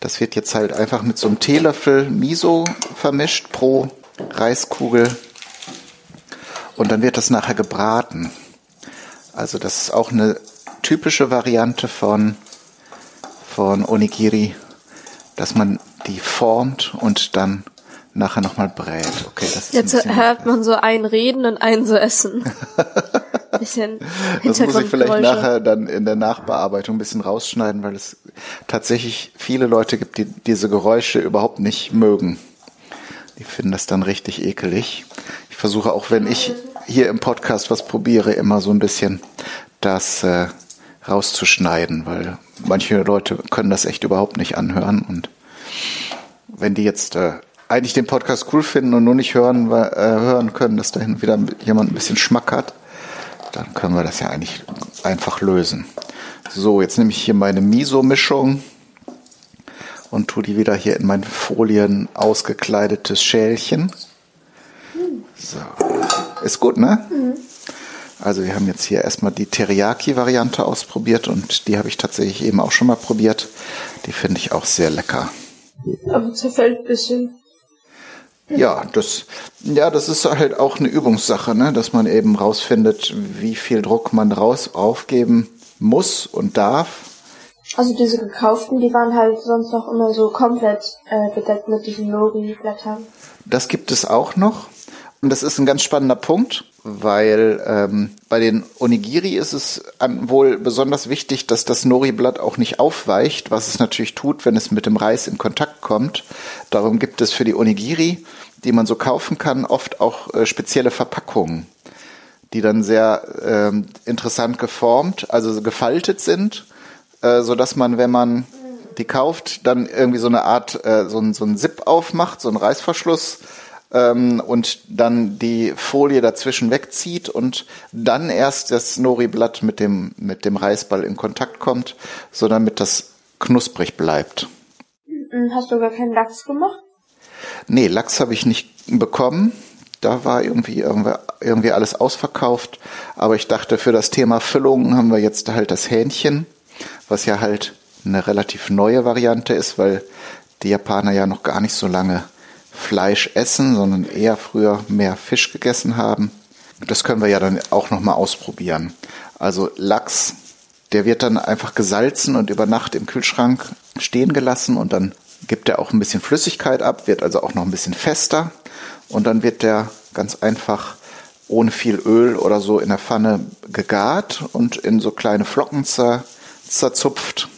Das wird jetzt halt einfach mit so einem Teelöffel Miso vermischt pro Reiskugel. Und dann wird das nachher gebraten. Also das ist auch eine typische Variante von, von Onigiri, dass man die formt und dann nachher nochmal brät. Okay, das ist Jetzt hört man so einen reden und einen so essen. Bisschen Das muss ich vielleicht nachher dann in der Nachbearbeitung ein bisschen rausschneiden, weil es tatsächlich viele Leute gibt, die diese Geräusche überhaupt nicht mögen. Die finden das dann richtig ekelig. Ich versuche auch, wenn ich hier im Podcast was probiere, immer so ein bisschen das äh, rauszuschneiden, weil manche Leute können das echt überhaupt nicht anhören und wenn die jetzt äh, eigentlich den Podcast cool finden und nur nicht hören, äh, hören können, dass dahin wieder jemand ein bisschen Schmack hat, dann können wir das ja eigentlich einfach lösen. So, jetzt nehme ich hier meine Miso-Mischung und tue die wieder hier in mein Folien ausgekleidetes Schälchen. So, ist gut, ne? Also wir haben jetzt hier erstmal die Teriyaki-Variante ausprobiert und die habe ich tatsächlich eben auch schon mal probiert. Die finde ich auch sehr lecker. Aber zerfällt ein bisschen. Ja, das, ja, das ist halt auch eine Übungssache, ne? dass man eben rausfindet, wie viel Druck man raus aufgeben muss und darf. Also diese gekauften, die waren halt sonst noch immer so komplett äh, bedeckt mit diesen Nori-Blättern. Das gibt es auch noch. Und das ist ein ganz spannender Punkt, weil ähm, bei den Onigiri ist es an, wohl besonders wichtig, dass das Nori-Blatt auch nicht aufweicht, was es natürlich tut, wenn es mit dem Reis in Kontakt kommt. Darum gibt es für die Onigiri, die man so kaufen kann, oft auch äh, spezielle Verpackungen, die dann sehr ähm, interessant geformt, also gefaltet sind, äh, so dass man, wenn man die kauft, dann irgendwie so eine Art, äh, so ein, so ein Zip aufmacht, so ein Reißverschluss ähm, und dann die Folie dazwischen wegzieht und dann erst das Nori-Blatt mit dem, mit dem Reisball in Kontakt kommt, so damit das knusprig bleibt. Hm, Hast du gar keinen Lachs gemacht? Nee, Lachs habe ich nicht bekommen. Da war irgendwie, irgendwie, irgendwie alles ausverkauft. Aber ich dachte, für das Thema Füllung haben wir jetzt halt das Hähnchen, was ja halt eine relativ neue Variante ist, weil die Japaner ja noch gar nicht so lange Fleisch essen, sondern eher früher mehr Fisch gegessen haben. Das können wir ja dann auch nochmal ausprobieren. Also Lachs, der wird dann einfach gesalzen und über Nacht im Kühlschrank stehen gelassen und dann gibt er auch ein bisschen Flüssigkeit ab, wird also auch noch ein bisschen fester und dann wird der ganz einfach ohne viel Öl oder so in der Pfanne gegart und in so kleine Flocken zer, zerzupft.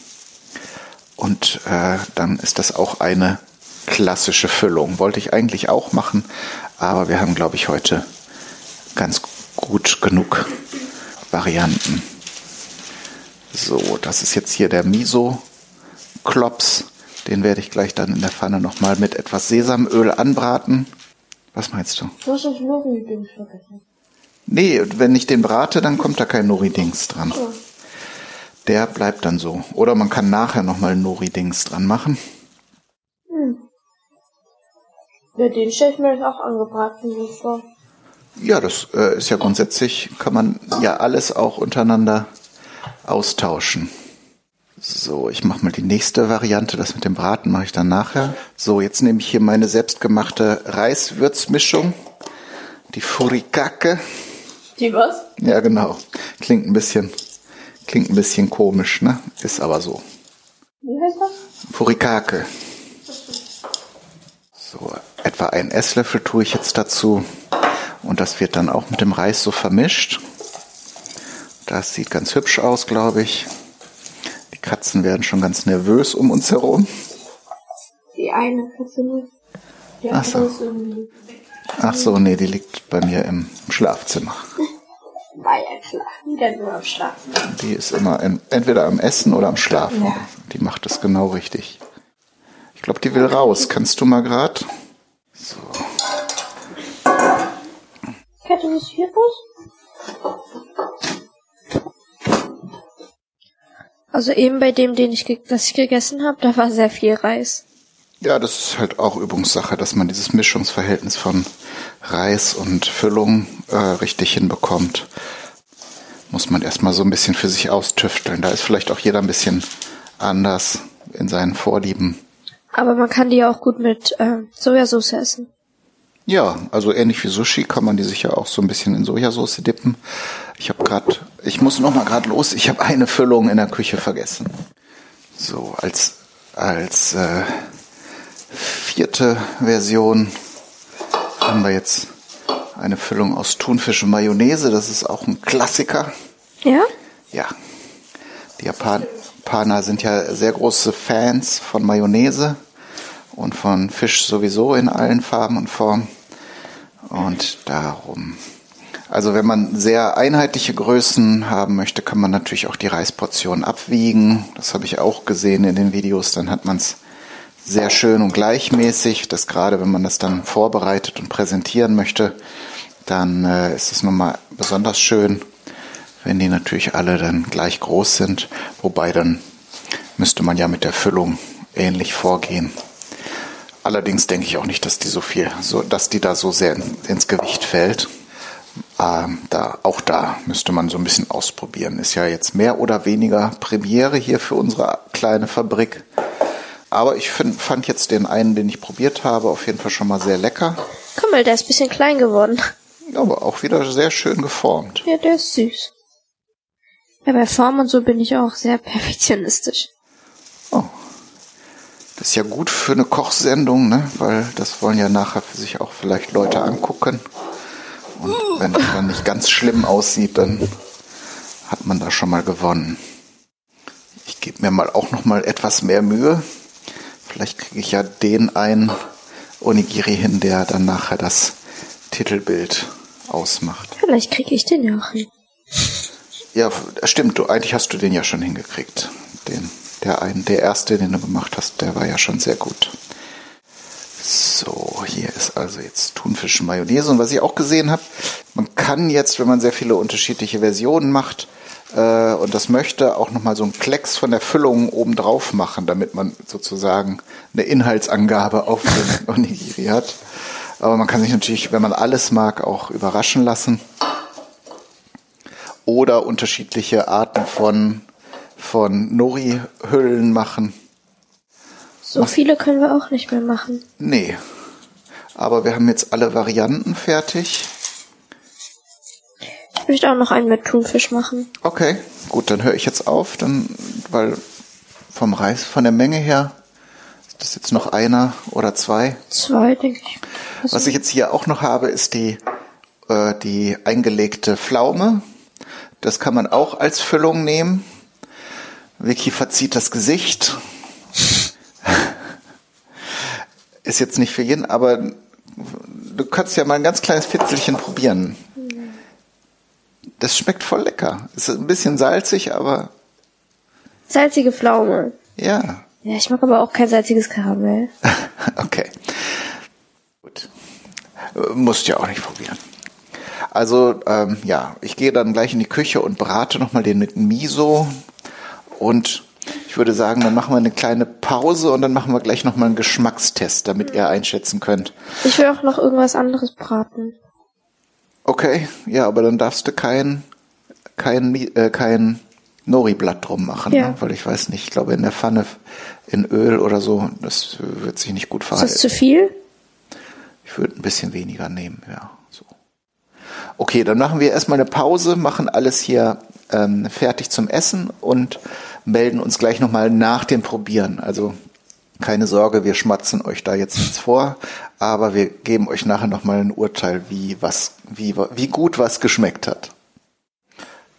Und äh, dann ist das auch eine klassische Füllung. Wollte ich eigentlich auch machen, aber wir haben, glaube ich, heute ganz gut genug Varianten. So, das ist jetzt hier der Miso-Klops. Den werde ich gleich dann in der Pfanne nochmal mit etwas Sesamöl anbraten. Was meinst du? Du hast das Nori-Dings vergessen. Nee, wenn ich den brate, dann kommt da kein Nori-Dings dran. Der bleibt dann so. Oder man kann nachher nochmal Nori-Dings dran machen. Ja, den stelle ich mir jetzt auch angebraten so vor. Ja, das äh, ist ja grundsätzlich, kann man ja alles auch untereinander austauschen. So, ich mache mal die nächste Variante. Das mit dem Braten mache ich dann nachher. So, jetzt nehme ich hier meine selbstgemachte Reiswürzmischung. Die Furikake. Die was? Ja, genau. Klingt ein bisschen, klingt ein bisschen komisch, ne? Ist aber so. Wie heißt das? Furikake. So, etwa einen Esslöffel tue ich jetzt dazu. Und das wird dann auch mit dem Reis so vermischt. Das sieht ganz hübsch aus, glaube ich. Die Katzen werden schon ganz nervös um uns herum. Die eine Katze nicht. Die Ach so. Ach so, nee, die liegt bei mir im Schlafzimmer. Schlafen, wieder nur am Schlafen. Die ist immer entweder am Essen oder am Schlafen. Ja. Die macht das genau richtig. Ich glaube, die will raus. Kannst du mal grad? So. Kette ist hier raus? Also eben bei dem, den ich, das ich gegessen habe, da war sehr viel Reis. Ja, das ist halt auch Übungssache, dass man dieses Mischungsverhältnis von Reis und Füllung äh, richtig hinbekommt. Muss man erstmal so ein bisschen für sich austüfteln. Da ist vielleicht auch jeder ein bisschen anders in seinen Vorlieben. Aber man kann die ja auch gut mit äh, Sojasauce essen. Ja, also ähnlich wie Sushi kann man die sicher auch so ein bisschen in Sojasauce dippen. Ich habe gerade, ich muss noch mal gerade los. Ich habe eine Füllung in der Küche vergessen. So als als äh, vierte Version haben wir jetzt eine Füllung aus Thunfisch und Mayonnaise. Das ist auch ein Klassiker. Ja? Ja, die Japan Japaner sind ja sehr große Fans von Mayonnaise und von Fisch sowieso in allen Farben und Formen. Und darum. Also wenn man sehr einheitliche Größen haben möchte, kann man natürlich auch die Reisportion abwiegen. Das habe ich auch gesehen in den Videos. Dann hat man es sehr schön und gleichmäßig. Das gerade, wenn man das dann vorbereitet und präsentieren möchte, dann äh, ist es nochmal besonders schön, wenn die natürlich alle dann gleich groß sind. Wobei dann müsste man ja mit der Füllung ähnlich vorgehen. Allerdings denke ich auch nicht, dass die so viel, so, dass die da so sehr ins Gewicht fällt. Ähm, da, auch da müsste man so ein bisschen ausprobieren. Ist ja jetzt mehr oder weniger Premiere hier für unsere kleine Fabrik. Aber ich find, fand jetzt den einen, den ich probiert habe, auf jeden Fall schon mal sehr lecker. Guck mal, der ist ein bisschen klein geworden. Aber auch wieder sehr schön geformt. Ja, der ist süß. Ja, bei Form und so bin ich auch sehr perfektionistisch. Oh. Das ist ja gut für eine Kochsendung, ne? Weil das wollen ja nachher für sich auch vielleicht Leute angucken. Und wenn es dann nicht ganz schlimm aussieht, dann hat man da schon mal gewonnen. Ich gebe mir mal auch noch mal etwas mehr Mühe. Vielleicht kriege ich ja den einen Onigiri hin, der dann nachher das Titelbild ausmacht. Vielleicht kriege ich den ja auch hin. Ja, stimmt. Du, eigentlich hast du den ja schon hingekriegt. Den, der einen, der erste, den du gemacht hast, der war ja schon sehr gut. So, hier ist also jetzt Thunfisch Mayonnaise. Und was ich auch gesehen habe, man kann jetzt, wenn man sehr viele unterschiedliche Versionen macht äh, und das möchte, auch nochmal so einen Klecks von der Füllung oben drauf machen, damit man sozusagen eine Inhaltsangabe auf dem Onigiri hat. Aber man kann sich natürlich, wenn man alles mag, auch überraschen lassen oder unterschiedliche Arten von, von Nori-Hüllen machen. So viele können wir auch nicht mehr machen. Nee. Aber wir haben jetzt alle Varianten fertig. Ich möchte auch noch einen mit Thunfisch machen. Okay, gut, dann höre ich jetzt auf, dann, weil vom Reis, von der Menge her, ist das jetzt noch einer oder zwei. Zwei, denke ich. Also, Was ich jetzt hier auch noch habe, ist die, äh, die eingelegte Pflaume. Das kann man auch als Füllung nehmen. Vicky verzieht das Gesicht. Ist jetzt nicht für jeden, aber du kannst ja mal ein ganz kleines Fitzelchen probieren. Das schmeckt voll lecker. Ist ein bisschen salzig, aber salzige Pflaume. ja. Ja, ich mag aber auch kein salziges Karamell. Okay. Gut. Musst ja auch nicht probieren. Also, ähm, ja, ich gehe dann gleich in die Küche und brate nochmal den mit Miso. Und ich würde sagen, dann machen wir eine kleine Pause und dann machen wir gleich nochmal einen Geschmackstest, damit ihr einschätzen könnt. Ich will auch noch irgendwas anderes braten. Okay, ja, aber dann darfst du kein, kein, äh, kein Nori-Blatt drum machen, Ja. ne? weil ich weiß nicht, ich glaube in der Pfanne in Öl oder so, das wird sich nicht gut Ist verhalten. das zu viel? Ich würde ein bisschen weniger nehmen, ja. Okay, dann machen wir erstmal eine Pause, machen alles hier ähm, fertig zum Essen und melden uns gleich nochmal nach dem Probieren. Also keine Sorge, wir schmatzen euch da jetzt nichts vor, aber wir geben euch nachher nochmal ein Urteil, wie was, wie, wie gut was geschmeckt hat.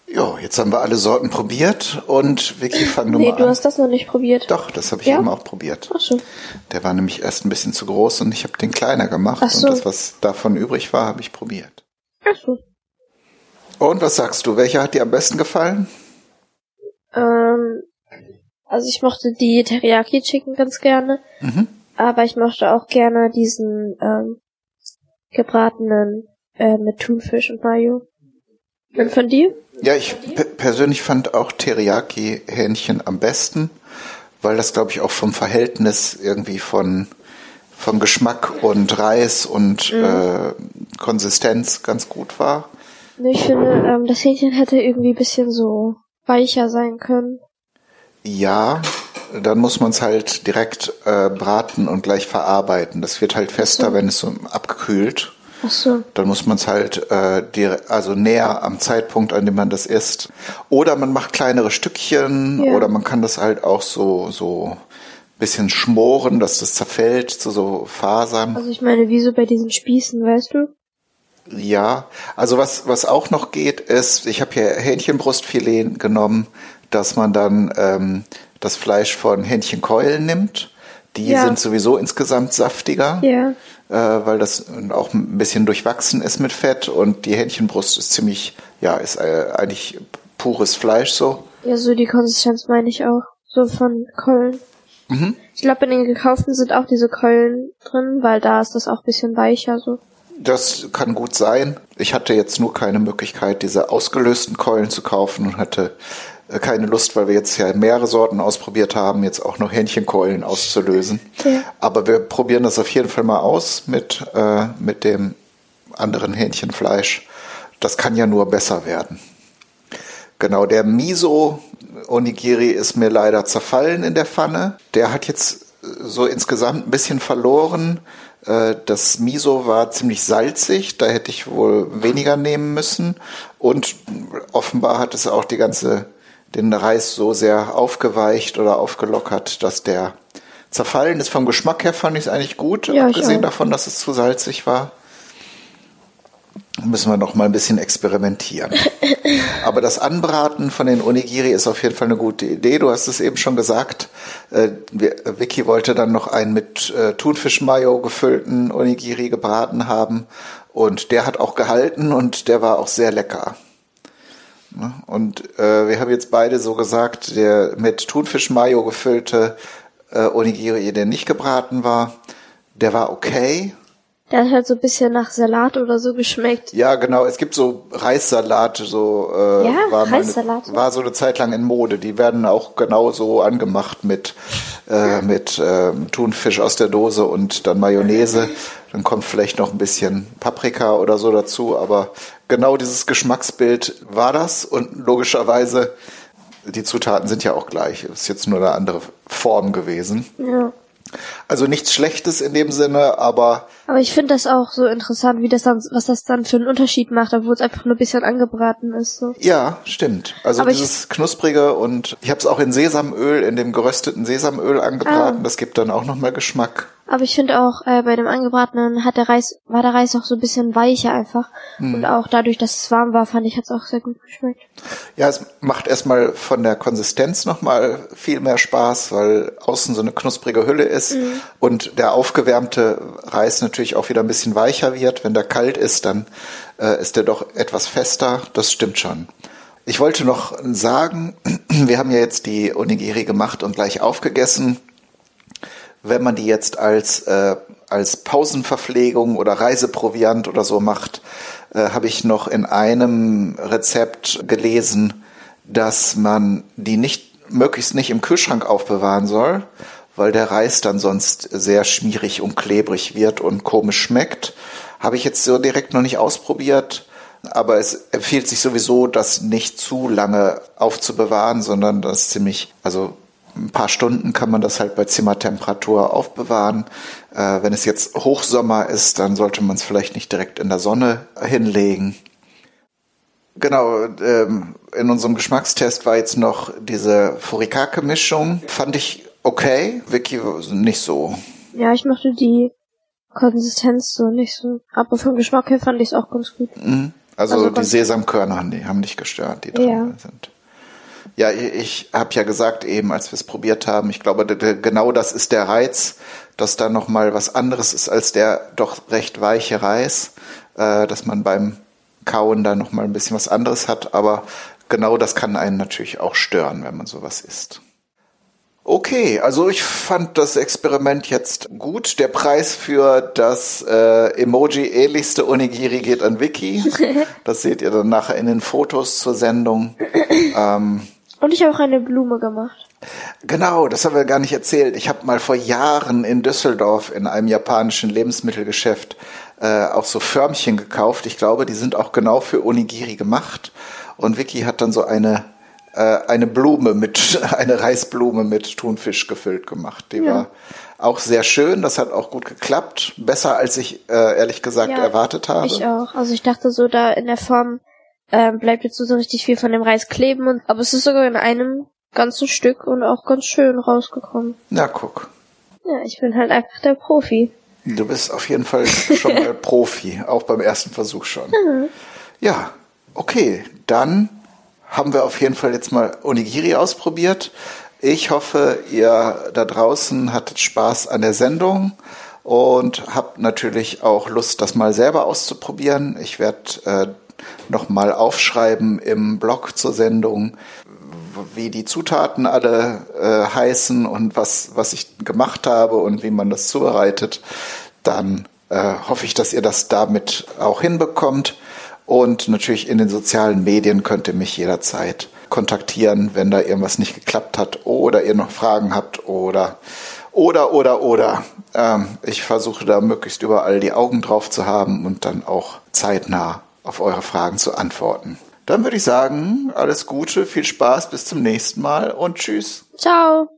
Jo, jetzt haben wir alle Sorten probiert und Vicky, fang du Nee, mal du an. hast das noch nicht probiert. Doch, das habe ich Ja? eben auch probiert. Ach so. Der war nämlich erst ein bisschen zu groß und ich habe den kleiner gemacht Ach so. und das, was davon übrig war, habe ich probiert. Ach so. Und was sagst du? Welcher hat dir am besten gefallen? Ähm, also ich mochte die Teriyaki Chicken ganz gerne, Mhm. aber ich mochte auch gerne diesen ähm, gebratenen äh, mit Thunfisch und Mayo. Und von dir? Ja, ich pe- persönlich fand auch Teriyaki-Hähnchen am besten, weil das, glaube ich, auch vom Verhältnis irgendwie von, von Geschmack und Reis und äh, Konsistenz ganz gut war. Ich finde, ähm, das Hähnchen hätte irgendwie ein bisschen so weicher sein können. Ja, dann muss man es halt direkt äh, braten und gleich verarbeiten. Das wird halt fester, wenn es so abgekühlt. Ach so. Dann muss man es halt äh, dire- also näher am Zeitpunkt, an dem man das isst. Oder man macht kleinere Stückchen Ja. oder man kann das halt auch so so bisschen schmoren, dass das zerfällt zu so Fasern. Also ich meine, wie so bei diesen Spießen, weißt du? Ja, also was was auch noch geht, ist, ich habe hier Hähnchenbrustfilet genommen, dass man dann ähm, das Fleisch von Hähnchenkeulen nimmt. Die Ja. sind sowieso insgesamt saftiger. Ja. äh, weil das auch ein bisschen durchwachsen ist mit Fett und die Hähnchenbrust ist ziemlich, ja, ist äh, eigentlich pures Fleisch so. Ja, so die Konsistenz meine ich auch. So von Keulen. Mhm. Ich glaube, in den gekauften sind auch diese Keulen drin, weil da ist das auch ein bisschen weicher so. Das kann gut sein. Ich hatte jetzt nur keine Möglichkeit, diese ausgelösten Keulen zu kaufen und hatte äh, keine Lust, weil wir jetzt ja mehrere Sorten ausprobiert haben, jetzt auch noch Hähnchenkeulen auszulösen. Ja. Aber wir probieren das auf jeden Fall mal aus mit, äh, mit dem anderen Hähnchenfleisch. Das kann ja nur besser werden. Genau, der Miso Onigiri ist mir leider zerfallen in der Pfanne. Der hat jetzt äh, so insgesamt ein bisschen verloren. Äh, Das Miso war ziemlich salzig, da hätte ich wohl weniger nehmen müssen. Und offenbar hat es auch die ganze, den Reis so sehr aufgeweicht oder aufgelockert, dass der zerfallen ist. Vom Geschmack her fand ich es eigentlich gut, Ja, abgesehen davon, dass es zu salzig war. Müssen wir noch mal ein bisschen experimentieren. Aber das Anbraten von den Onigiri ist auf jeden Fall eine gute Idee. Du hast es eben schon gesagt. Äh, Vicky wollte dann noch einen mit äh, Thunfisch-Mayo gefüllten Onigiri gebraten haben. Und der hat auch gehalten und der war auch sehr lecker. Ne? Und äh, wir haben jetzt beide so gesagt, der mit Thunfisch-Mayo gefüllte äh, Onigiri, der nicht gebraten war, der war okay. Der hat halt so ein bisschen nach Salat oder so geschmeckt. Ja, genau. Es gibt so Reissalat, so äh, Ja, war, Reissalat. Eine, war so eine Zeit lang in Mode. Die werden auch genau so angemacht mit äh, mit ähm, Thunfisch aus der Dose und dann Mayonnaise. Dann kommt vielleicht noch ein bisschen Paprika oder so dazu. Aber genau dieses Geschmacksbild war das und logischerweise die Zutaten sind ja auch gleich. Es ist jetzt nur eine andere Form gewesen. Ja. Also nichts Schlechtes in dem Sinne, aber Aber ich finde das auch so interessant, wie das dann, was das dann für einen Unterschied macht, obwohl es einfach nur ein bisschen angebraten ist. So. Ja, stimmt. Also Aber ich- dieses knusprige und ich habe es auch in Sesamöl, in dem gerösteten Sesamöl angebraten. Ah. Das gibt dann auch nochmal Geschmack. Aber ich finde auch, äh, bei dem angebratenen hat der Reis, war der Reis auch so ein bisschen weicher einfach. Hm. Und auch dadurch, dass es warm war, fand ich, hat es auch sehr gut geschmeckt. Ja, es macht erstmal von der Konsistenz nochmal viel mehr Spaß, weil außen so eine knusprige Hülle ist Mhm. und der aufgewärmte Reis natürlich auch wieder ein bisschen weicher wird. Wenn der kalt ist, dann äh, ist der doch etwas fester. Das stimmt schon. Ich wollte noch sagen, wir haben ja jetzt die Onigiri gemacht und gleich aufgegessen. Wenn man die jetzt als, äh, als Pausenverpflegung oder Reiseproviant oder so macht, äh, habe ich noch in einem Rezept gelesen, dass man die nicht, möglichst nicht im Kühlschrank aufbewahren soll, weil der Reis dann sonst sehr schmierig und klebrig wird und komisch schmeckt. Habe ich jetzt so direkt noch nicht ausprobiert. Aber es empfiehlt sich sowieso, das nicht zu lange aufzubewahren, sondern das ziemlich, also ein paar Stunden kann man das halt bei Zimmertemperatur aufbewahren. Äh, wenn es jetzt Hochsommer ist, dann sollte man es vielleicht nicht direkt in der Sonne hinlegen. Genau, ähm, in unserem Geschmackstest war jetzt noch diese Furikake-Mischung. Fand ich okay, Vicky nicht so. Ja, ich mochte die Konsistenz so nicht so. Aber vom Geschmack her fand ich es auch ganz gut. Mhm. Also, also die Sesamkörner die haben nicht gestört, die drin ja. sind. Ja, ich habe ja gesagt eben, als wir es probiert haben, ich glaube, genau das ist der Reiz, dass da noch mal was anderes ist als der doch recht weiche Reis, äh, dass man beim Kauen da noch mal ein bisschen was anderes hat. Aber genau das kann einen natürlich auch stören, wenn man sowas isst. Okay, also ich fand das Experiment jetzt gut. Der Preis für das äh, Emoji-ähnlichste Onigiri geht an Vicky. Das seht ihr dann nachher in den Fotos zur Sendung. Ähm, Und ich habe auch eine Blume gemacht. Genau, das haben wir gar nicht erzählt. Ich habe mal vor Jahren in Düsseldorf in einem japanischen Lebensmittelgeschäft äh, auch so Förmchen gekauft. Ich glaube, die sind auch genau für Onigiri gemacht. Und Vicky hat dann so eine äh, eine Blume mit, eine Reisblume mit Thunfisch gefüllt gemacht. Die ja. war auch sehr schön, das hat auch gut geklappt. Besser als ich äh, ehrlich gesagt ja, erwartet habe. Ich auch. Also ich dachte so, da in der Form ähm, bleibt jetzt so richtig viel von dem Reis kleben und aber es ist sogar in einem ganzen Stück und auch ganz schön rausgekommen. Na guck. Ja, ich bin halt einfach der Profi. Du bist auf jeden Fall schon mal Profi, auch beim ersten Versuch schon. Mhm. Ja, okay, dann haben wir auf jeden Fall jetzt mal Onigiri ausprobiert. Ich hoffe, ihr da draußen hattet Spaß an der Sendung und habt natürlich auch Lust, das mal selber auszuprobieren. Ich werde äh, noch mal aufschreiben im Blog zur Sendung, wie die Zutaten alle äh, heißen und was, was ich gemacht habe und wie man das zubereitet. Dann äh, hoffe ich, dass ihr das damit auch hinbekommt. Und natürlich in den sozialen Medien könnt ihr mich jederzeit kontaktieren, wenn da irgendwas nicht geklappt hat oder ihr noch Fragen habt oder oder oder oder. Ähm, ich versuche da möglichst überall die Augen drauf zu haben und dann auch zeitnah auf eure Fragen zu antworten. Dann würde ich sagen, alles Gute, viel Spaß, bis zum nächsten Mal und tschüss. Ciao.